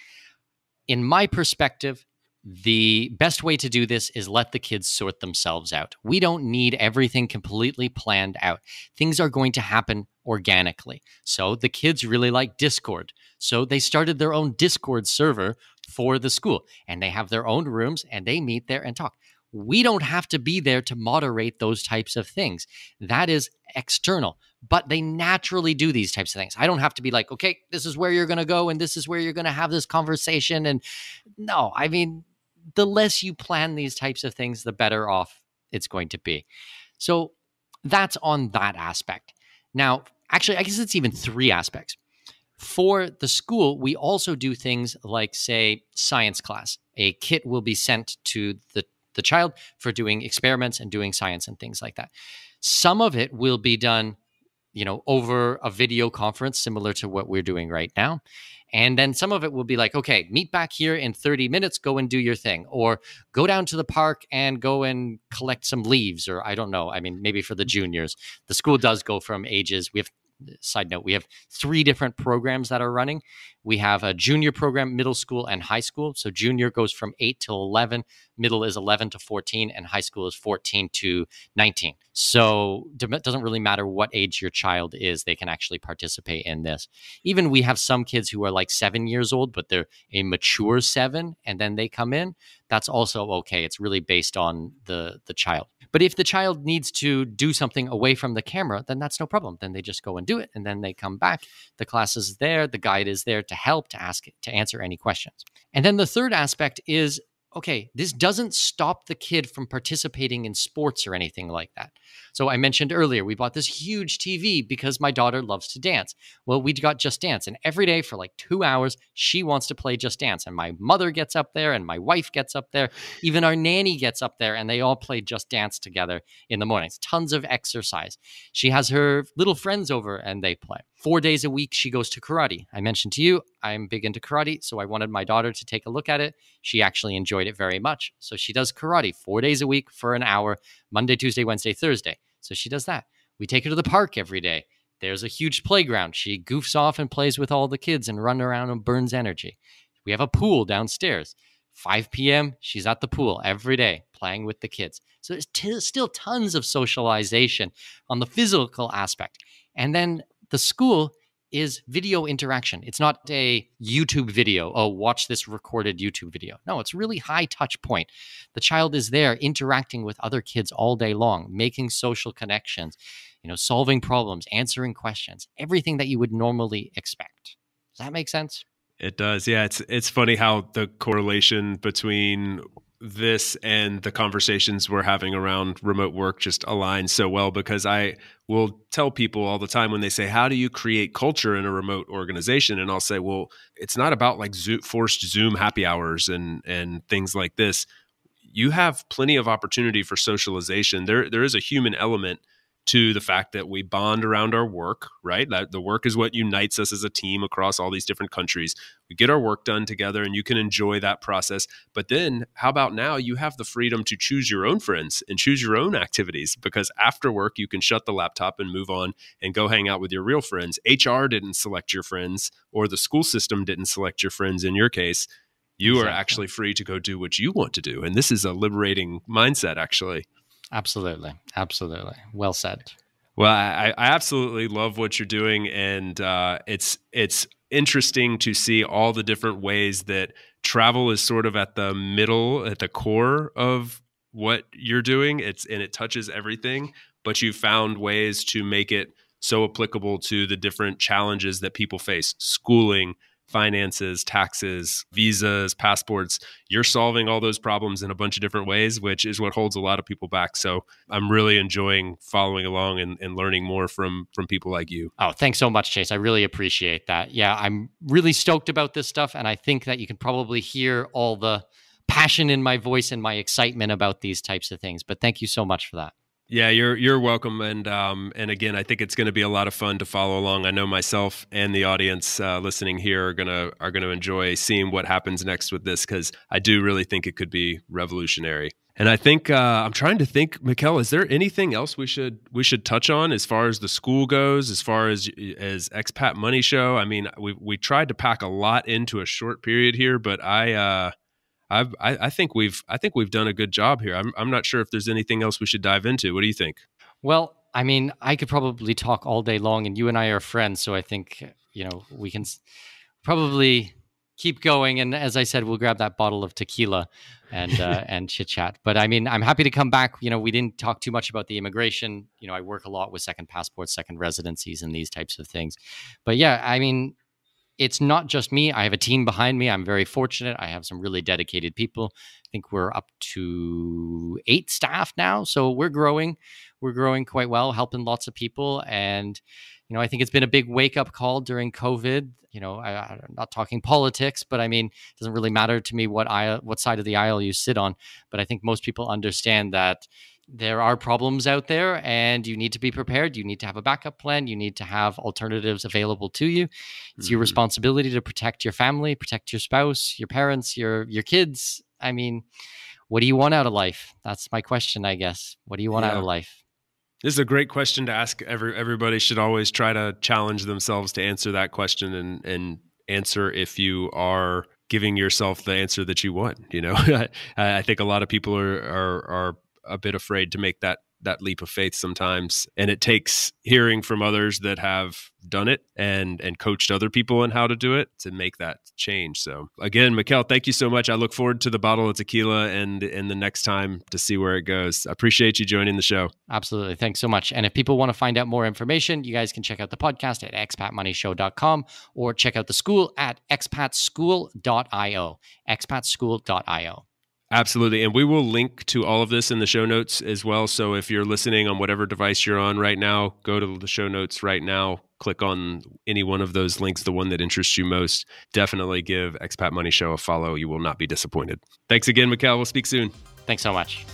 In my perspective, the best way to do this is let the kids sort themselves out. We don't need everything completely planned out. Things are going to happen organically. So the kids really like Discord. So they started their own Discord server for the school and they have their own rooms and they meet there and talk. We don't have to be there to moderate those types of things. That is external, but they naturally do these types of things. I don't have to be like, okay, this is where you're going to go and this is where you're going to have this conversation. And no, I mean, the less you plan these types of things, the better off it's going to be. So that's on that aspect. Now, actually, I guess it's even three aspects For the school, we also do things like, say, science class. A kit will be sent to the, the child for doing experiments and doing science and things like that. Some of it will be done, you know, over a video conference, similar to what we're doing right now. And then some of it will be like, okay, meet back here in 30 minutes, go and do your thing, or go down to the park and go and collect some leaves, or I don't know. I mean, maybe for the juniors, the school does go from ages. We have side note, we have three different programs that are running. We have a junior program, middle school, and high school. So junior goes from 8 till 11, middle is 11 to 14, and high school is 14 to 19. So it doesn't really matter what age your child is, they can actually participate in this. Even we have some kids who are like seven years old, but they're a mature seven, and then they come in. That's also okay. It's really based on the the child. But if the child needs to do something away from the camera, then that's no problem. Then they just go and do it, and then they come back. The class is there, the guide is there to help, to ask, to answer any questions. And then the third aspect is okay, this doesn't stop the kid from participating in sports or anything like that. So I mentioned earlier, we bought this huge TV because my daughter loves to dance. Well, we got Just Dance, and every day for like two hours, she wants to play Just Dance. And my mother gets up there, and my wife gets up there, even our nanny gets up there, and they all play Just Dance together in the mornings. Tons of exercise. She has her little friends over, and they play. Four days a week, she goes to karate. I mentioned to you, I'm big into karate, so I wanted my daughter to take a look at it. She actually enjoyed it very much. So she does karate four days a week for an hour, Monday, Tuesday, Wednesday, Thursday. So she does that. We take her to the park every day. There's a huge playground. She goofs off and plays with all the kids and run around and burns energy. We have a pool downstairs. 5 p.m., she's at the pool every day playing with the kids. So there's t- still tons of socialization on the physical aspect. And then the school is video interaction. It's not a YouTube video. Oh, watch this recorded YouTube video. No, it's really high touch point. The child is there interacting with other kids all day long, making social connections, you know, solving problems, answering questions, everything that you would normally expect. Does that make sense? It does. Yeah, it's it's funny how the correlation between this and the conversations we're having around remote work just align so well because I will tell people all the time when they say, How do you create culture in a remote organization? And I'll say, Well, it's not about like forced Zoom happy hours and, and things like this. You have plenty of opportunity for socialization. There, there is a human element to the fact that we bond around our work, right? That the work is what unites us as a team across all these different countries. We get our work done together and you can enjoy that process. But then how about now you have the freedom to choose your own friends and choose your own activities because after work you can shut the laptop and move on and go hang out with your real friends. HR didn't select your friends or the school system didn't select your friends in your case. You exactly. are actually free to go do what you want to do. And this is a liberating mindset actually. Absolutely. Absolutely. Well said. Well, I, I absolutely love what you're doing, and uh, it's it's interesting to see all the different ways that travel is sort of at the middle, at the core of what you're doing. It's and it touches everything, but you found ways to make it so applicable to the different challenges that people face: schooling, finances, taxes, visas, passports. You're solving all those problems in a bunch of different ways, which is what holds a lot of people back. So I'm really enjoying following along and, and learning more from from people like you. Oh, thanks so much, Chase. I really appreciate that. Yeah, I'm really stoked about this stuff. And I think that you can probably hear all the passion in my voice and my excitement about these types of things. But thank you so much for that. Yeah, you're you're welcome, and um, and again, I think it's going to be a lot of fun to follow along. I know myself and the audience uh, listening here are gonna are gonna enjoy seeing what happens next with this because I do really think it could be revolutionary. And I think uh, I'm trying to think, Mikkel, is there anything else we should we should touch on as far as the school goes, as far as as expat money show? I mean, we we tried to pack a lot into a short period here, but I. Uh, I've, I, I think we've I think we've done a good job here. I'm I'm not sure if there's anything else we should dive into. What do you think? Well, I mean, I could probably talk all day long, and you and I are friends, so I think you know we can probably keep going. And as I said, we'll grab that bottle of tequila and uh, and chit chat. But I mean, I'm happy to come back. You know, we didn't talk too much about the immigration. You know, I work a lot with second passports, second residencies, and these types of things. But yeah, I mean, it's not just me. I have a team behind me. I'm very fortunate. I have some really dedicated people. I think we're up to eight staff now. So we're growing. We're growing quite well, helping lots of people. And you know, I think it's been a big wake up call during COVID. You know, I, am not talking politics, but I mean, it doesn't really matter to me what aisle, what side of the aisle you sit on. But I think most people understand that there are problems out there and you need to be prepared. You need to have a backup plan. You need to have alternatives available to you. It's mm-hmm. your responsibility to protect your family, protect your spouse, your parents, your your kids. I mean, what do you want out of life? That's my question, I guess. What do you want yeah. out of life? This is a great question to ask. Every everybody should always try to challenge themselves to answer that question and and answer if you are giving yourself the answer that you want. You know, I think a lot of people are are are a bit afraid to make that that leap of faith sometimes. And it takes hearing from others that have done it and and coached other people on how to do it to make that change. So again Mikkel thank you so much. I look forward to the bottle of tequila and and the next time to see where it goes. I appreciate you joining the show. Absolutely. Thanks so much. And if people want to find out more information you guys can check out the podcast at expatmoneyshow.com or check out the school at expatschool.io expatschool.io Absolutely. And we will link to all of this in the show notes as well. So if you're listening on whatever device you're on right now, go to the show notes right now, click on any one of those links, the one that interests you most. Definitely give Expat Money Show a follow. You will not be disappointed. Thanks again, Mikkel. We'll speak soon. Thanks so much.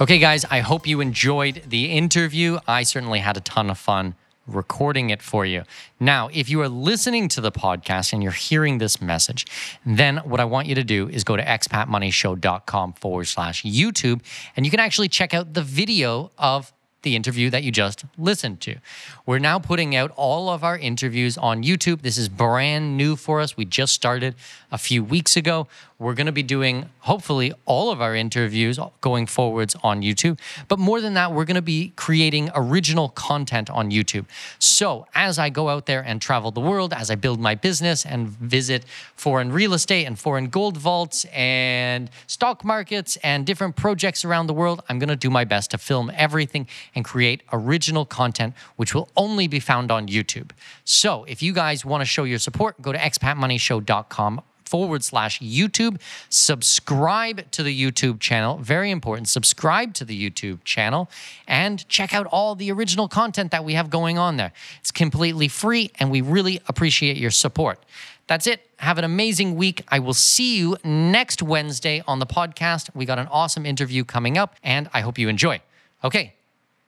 Okay, guys, I hope you enjoyed the interview. I certainly had a ton of fun recording it for you. Now, if you are listening to the podcast and you're hearing this message, then what I want you to do is go to expatmoneyshow.com forward slash YouTube, and you can actually check out the video of the interview that you just listened to. We're now putting out all of our interviews on YouTube. This is brand new for us. We just started a few weeks ago. We're going to be doing, hopefully, all of our interviews going forwards on YouTube. But more than that, we're going to be creating original content on YouTube. So as I go out there and travel the world, as I build my business and visit foreign real estate and foreign gold vaults and stock markets and different projects around the world, I'm going to do my best to film everything and create original content, which will only be found on YouTube. So if you guys want to show your support, go to expatmoneyshow.com forward slash YouTube. Subscribe to the YouTube channel. Very important. Subscribe to the YouTube channel and check out all the original content that we have going on there. It's completely free and we really appreciate your support. That's it. Have an amazing week. I will see you next Wednesday on the podcast. We got an awesome interview coming up and I hope you enjoy. Okay.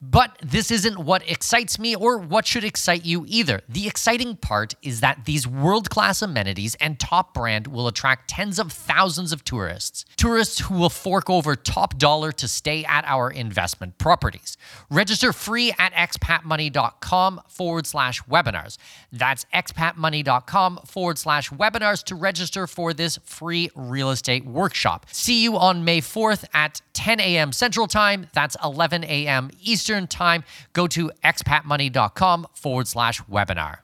But this isn't what excites me or what should excite you either. The exciting part is that these world class amenities and top brand will attract tens of thousands of tourists. Tourists who will fork over top dollar to stay at our investment properties. Register free at expatmoney.com forward slash webinars. That's expatmoney.com forward slash webinars to register for this free real estate workshop. See you on May 4th at 10 a.m. Central Time. That's 11 a.m. Eastern Time. Go to expatmoney.com forward slash webinar.